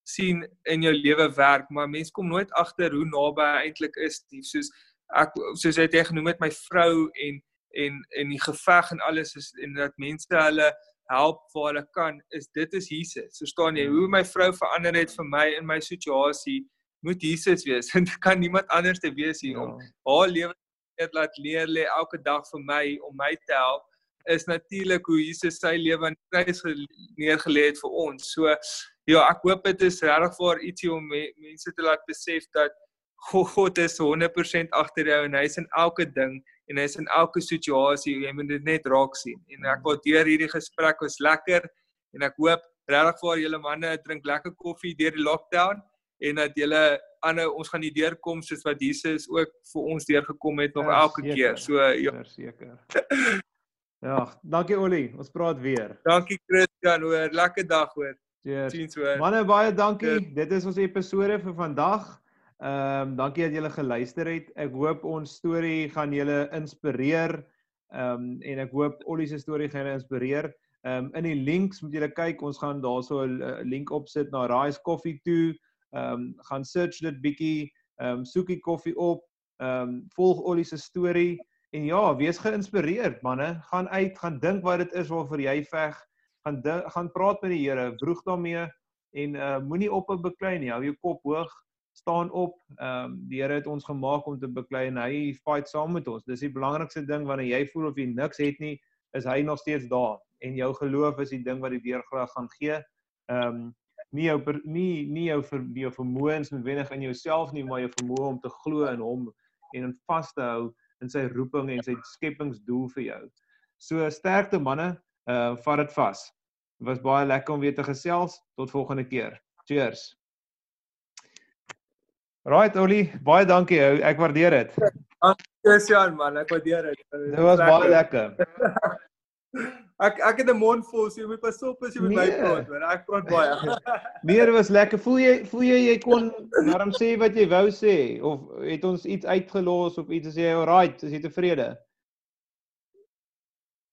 sien in jou lewe werk maar mense kom nooit agter hoe naby hy eintlik is die soos ek soos jy het genoem met my vrou en en en die geveg en alles is en dat mense hulle help waar hulle kan is dit is Jesus. So staan jy hoe my vrou verander het vir my in my situasie moet Jesus wees dit kan niemand anders te wees hier ja. om haar lewe het laat leer lê elke dag vir my om my te help is natuurlik hoe Jesus sy lewe aan die kruis neergelê het vir ons. So ja, ek hoop dit is regtig vir ietsie om me, mense te laat besef dat God is 100% agter jou en hy is in elke ding en is in elke situasie. Jy moet dit net raak sien. En ek wil deur hierdie gesprek was lekker en ek hoop regtig vir julle manne drink lekker koffie deur die lockdown en dat julle aanhou ons gaan nie deurkom soos wat Jesus ook vir ons deurgekom het nog ja, elke seker, keer. So ja, seker. ja, dankie Olie. Ons praat weer. Dankie Christian, hoor. Lekker dag hoor. Totsiens hoor. Manne baie dankie. Cheers. Dit is ons episode vir vandag. Ehm um, dankie dat julle geluister het. Ek hoop ons storie gaan julle inspireer. Ehm um, en ek hoop Olie se storie gaan julle inspireer. Ehm um, in die links moet julle kyk. Ons gaan daarso 'n link opsit na Rise Coffee toe. Ehm um, gaan search dit bietjie, ehm um, soek die koffie op, ehm um, volg Ollie se storie. En ja, wees geïnspireerd manne, gaan uit, gaan dink wat dit is waarvoor jy veg, gaan dink, gaan praat met die Here, vroeg daarmee. En uh moenie op 'n beklei nie, hou jou kop hoog staan op. Ehm um, die Here het ons gemaak om te beklei en hy fight saam met ons. Dis die belangrikste ding wanneer jy voel of jy niks het nie, is hy nog steeds daar en jou geloof is die ding wat die deurgraag gaan gee. Ehm um, nie jou nie nie jou vir jou vermoëns noodwendig in jouself nie, maar jou vermoë om te glo in hom en in vas te hou in sy roeping en sy skepingsdoel vir jou. So sterkte manne, uh vat dit vas. Was baie lekker om weer te gesels. Tot volgende keer. Cheers. Right Oli, baie dankie ou. Ek waardeer dit. Dankie Jan man, ek waardeer dit. Dit was baie lekker. ek ek het 'n mond vol, so jy moet pas op as jy met nee. my praat, hoor. Ek praat baie. nee, dit was lekker. Voel jy voel jy jy kon daarom sê wat jy wou sê of het ons iets uitgelos of iets as jy alright, is jy tevrede?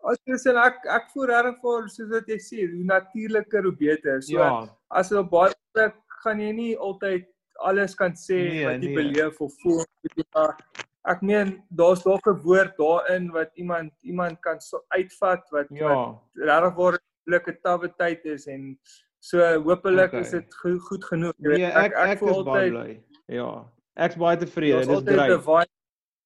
As jy sê ek ek voel regtig vir soos wat jy sê, hoe natuurliker hoe beter. So ja. as jy baie gaan jy nie altyd alles kan sê nee, wat jy nee. beleef of voel ek meen daar's dalk 'n woord daarin wat iemand iemand kan so uitvat wat ja. regtig waar 'n lekker tawwe tyd is en so hopelik okay. is dit go goed genoeg jy weet nee, ek ek, ek, ek voel altyd bly. ja ek's baie tevrede dis drie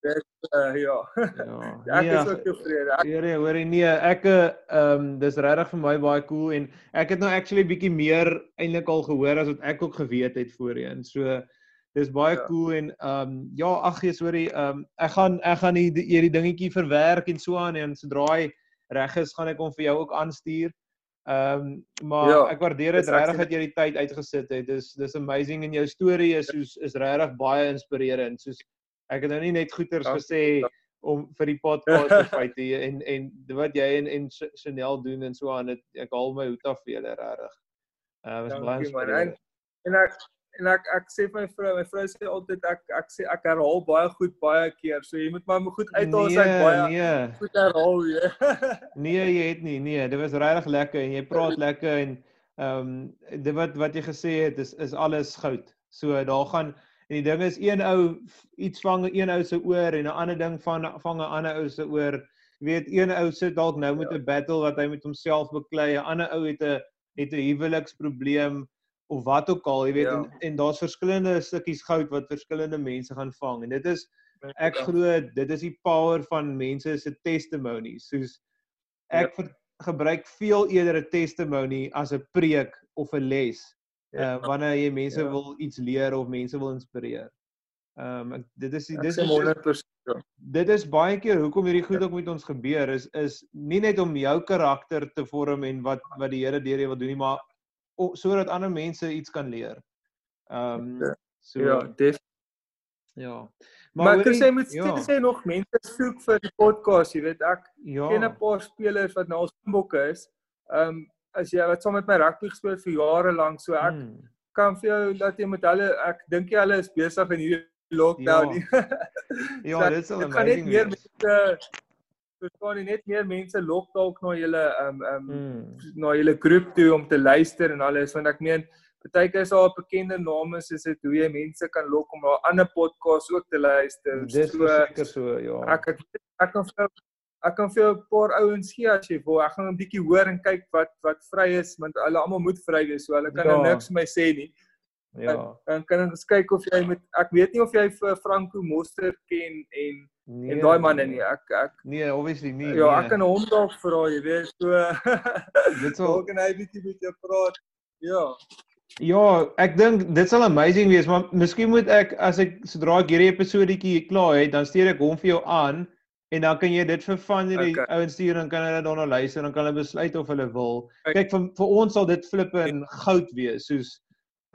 Dit uh, ja. Ja. ek nee, is ook tevrede. Nee, hoor jy nee, ek ehm um, dis regtig vir my baie cool en ek het nou actually bietjie meer eintlik al gehoor as wat ek ook geweet het voorheen. So dis baie ja. cool en ehm um, ja, ag gee sorry, ehm um, ek gaan ek gaan hier hierdie dingetjie verwerk en so aan en sodra hy reg is, gaan ek hom vir jou ook aanstuur. Ehm um, maar ja, ek waardeer dit regtig dat jy die tyd uitgesit het. Dis dis amazing en jou storie is soos is regtig baie inspirerend. Soos ek het nou nie net goeters ja, gesê ja. om vir die podcast te fight en en wat jy en en Chanel doen en so aan dit ek haal my hoed af vir julle regtig. Uh was baie en, en ek en ek ek sê vir my vrou, my vrou sê altyd ek ek sê ek herhaal baie goed baie keer. So jy moet maar goed uithaal as ek baie nee. goed herhaal jy. nee, jy het nie. Nee, dit was regtig lekker en jy praat lekker en ehm um, dit wat wat jy gesê het is is alles goud. So daar gaan En die ding is een ou iets vang een ou se oor en 'n ander ding van vang 'n ander ou se oor. Jy weet een ou sit dalk nou met 'n ja. battle wat hy met homself beklei, 'n ander ou het 'n het 'n huweliksprobleem of wat ook al, jy weet ja. en, en daar's verskillende stukkies goud wat verskillende mense gaan vang en dit is ek ja. glo dit is die power van mense se testimonies. Soos ek ja. gebruik veel eerder 'n testimony as 'n preek of 'n les ja. uh, wanneer jy mense ja. wil iets leer of mense wil inspireer. Ehm um, dit is dit is 100% ja. Dit is baie keer hoekom hierdie goed ja. ook met ons gebeur is is nie net om jou karakter te vorm en wat wat die Here deur jou wil doen nie, maar sodat ander mense iets kan leer. Ehm um, so Ja, def Ja. Maar, maar ek sê moet ja. sê nog mense soek vir die podcast, jy weet ek ja. ken 'n paar spelers wat nou al Springbokke is. Ehm um, as jy wat saam met my rugby gespeel vir jare lank, so ek hmm. kan vir jou laat jy met hulle ek dink jy hulle is besig in hierdie lockdown nie. Ja, so, dit is al amazing. Meer mense verstaan nie net meer mense lok dalk na julle um um hmm. na julle groep toe om te luister en alles want ek meen partyke is al bekende name soos dit hoe jy mense kan lok om na ander podcasts ook te luister. Dis so seker so ja. Ek ek, ek kan vir ek kan vir jou 'n paar ouens gee as jy wil. Ek gaan 'n bietjie hoor en kyk wat wat vry is want hulle almal moet vry wees. So hulle kan ja. niks vir my sê nie. Ja. Dan kan ons kyk of jy met ek weet nie of jy vir Franco Moster ken en nee, en daai manne nie. Ek ek Nee, obviously nie. Ja, nee. ek kan hom dalk vra, jy weet. So dit sal ook 'n bietjie met jou praat. Ja. Ja, ek dink dit sal amazing wees, maar miskien moet ek as ek sodra ek hierdie episodetjie klaar het, dan stuur ek hom vir jou aan en dan kan jy dit vir van hierdie okay. ouens stuur en kan hulle daarna luister en dan kan hulle besluit of hulle wil. Okay. Kyk vir vir ons sal dit flippe en goud wees soos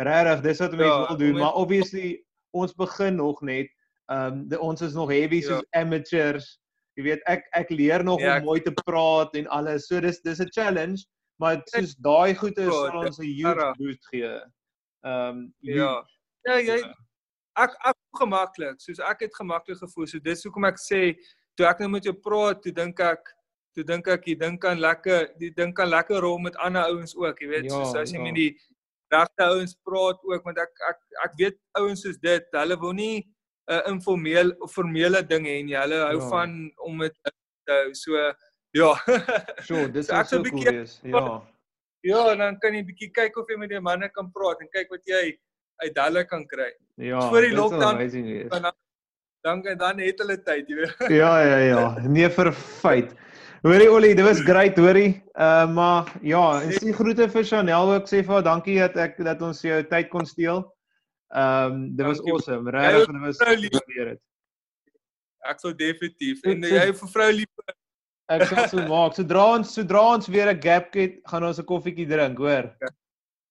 regtig dis wat mense ja, wil doen, maar obviously ons begin nog net. Ehm um, ons is nog heavy soos ja. amateurs. Jy weet ek ek leer nog ja, om mooi te praat en alles. So dis dis 'n challenge, maar soos daai goed is vir ons 'n huge boost gee. Ehm um, ja. Ja, jy ek ek gemaklik, soos ek het gemaklik gevoel. So dis hoekom ek sê toe ek nou met jou praat, toe dink ek toe dink ek jy dink kan lekker die ding kan lekker rol met ander ouens ook, jy weet, ja, soos as jy ja. met die regte ouens praat ook want ek ek ek weet ouens soos dit, hulle wil nie 'n uh, informeel of formele ding hê nie. Hulle hou ja. van om dit te hou. So ja. So, dis so, so cool wees. Ja. Ja, dan kan jy bietjie kyk of jy met die manne kan praat en kyk wat jy uit hulle kan kry. Ja. Voor die lockdown- amazing. Dan dan dan het hulle tyd, jy weet. Ja, ja, ja. Nee vir feit. Hoorie Ollie, dit was great, hoorie. Uh maar ja, en sien groete vir Chanel ook sê vir haar dankie dat ek dat ons jou tyd kon steel. Ehm um, dit was Dankie. awesome. Regtig, dit was waardeer dit. Ek sou definitief. En is- jy vir vrou lief. Ek sal so maak. Sodra ons sodra ons weer 'n gap het, gaan ons 'n koffietjie drink, hoor.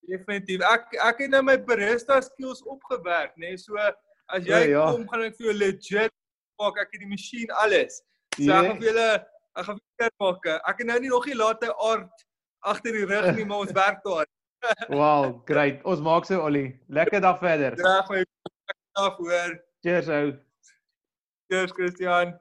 Definitief. Ek ek het nou my barista skills opgewerk, nê. Nee? So as jy O, ja. kom, gaan ek vir jou legit maak. Ek het die masjien alles. So Ja. ek gaan vir julle ek gaan vir maak. Ek het nou nie nog nie late aard agter die rug nie, maar ons werk daar. Wow, great. Ons maak so Ollie. Lekker dag verder. Reg my af hoor. Cheers ou. Cheers Christian.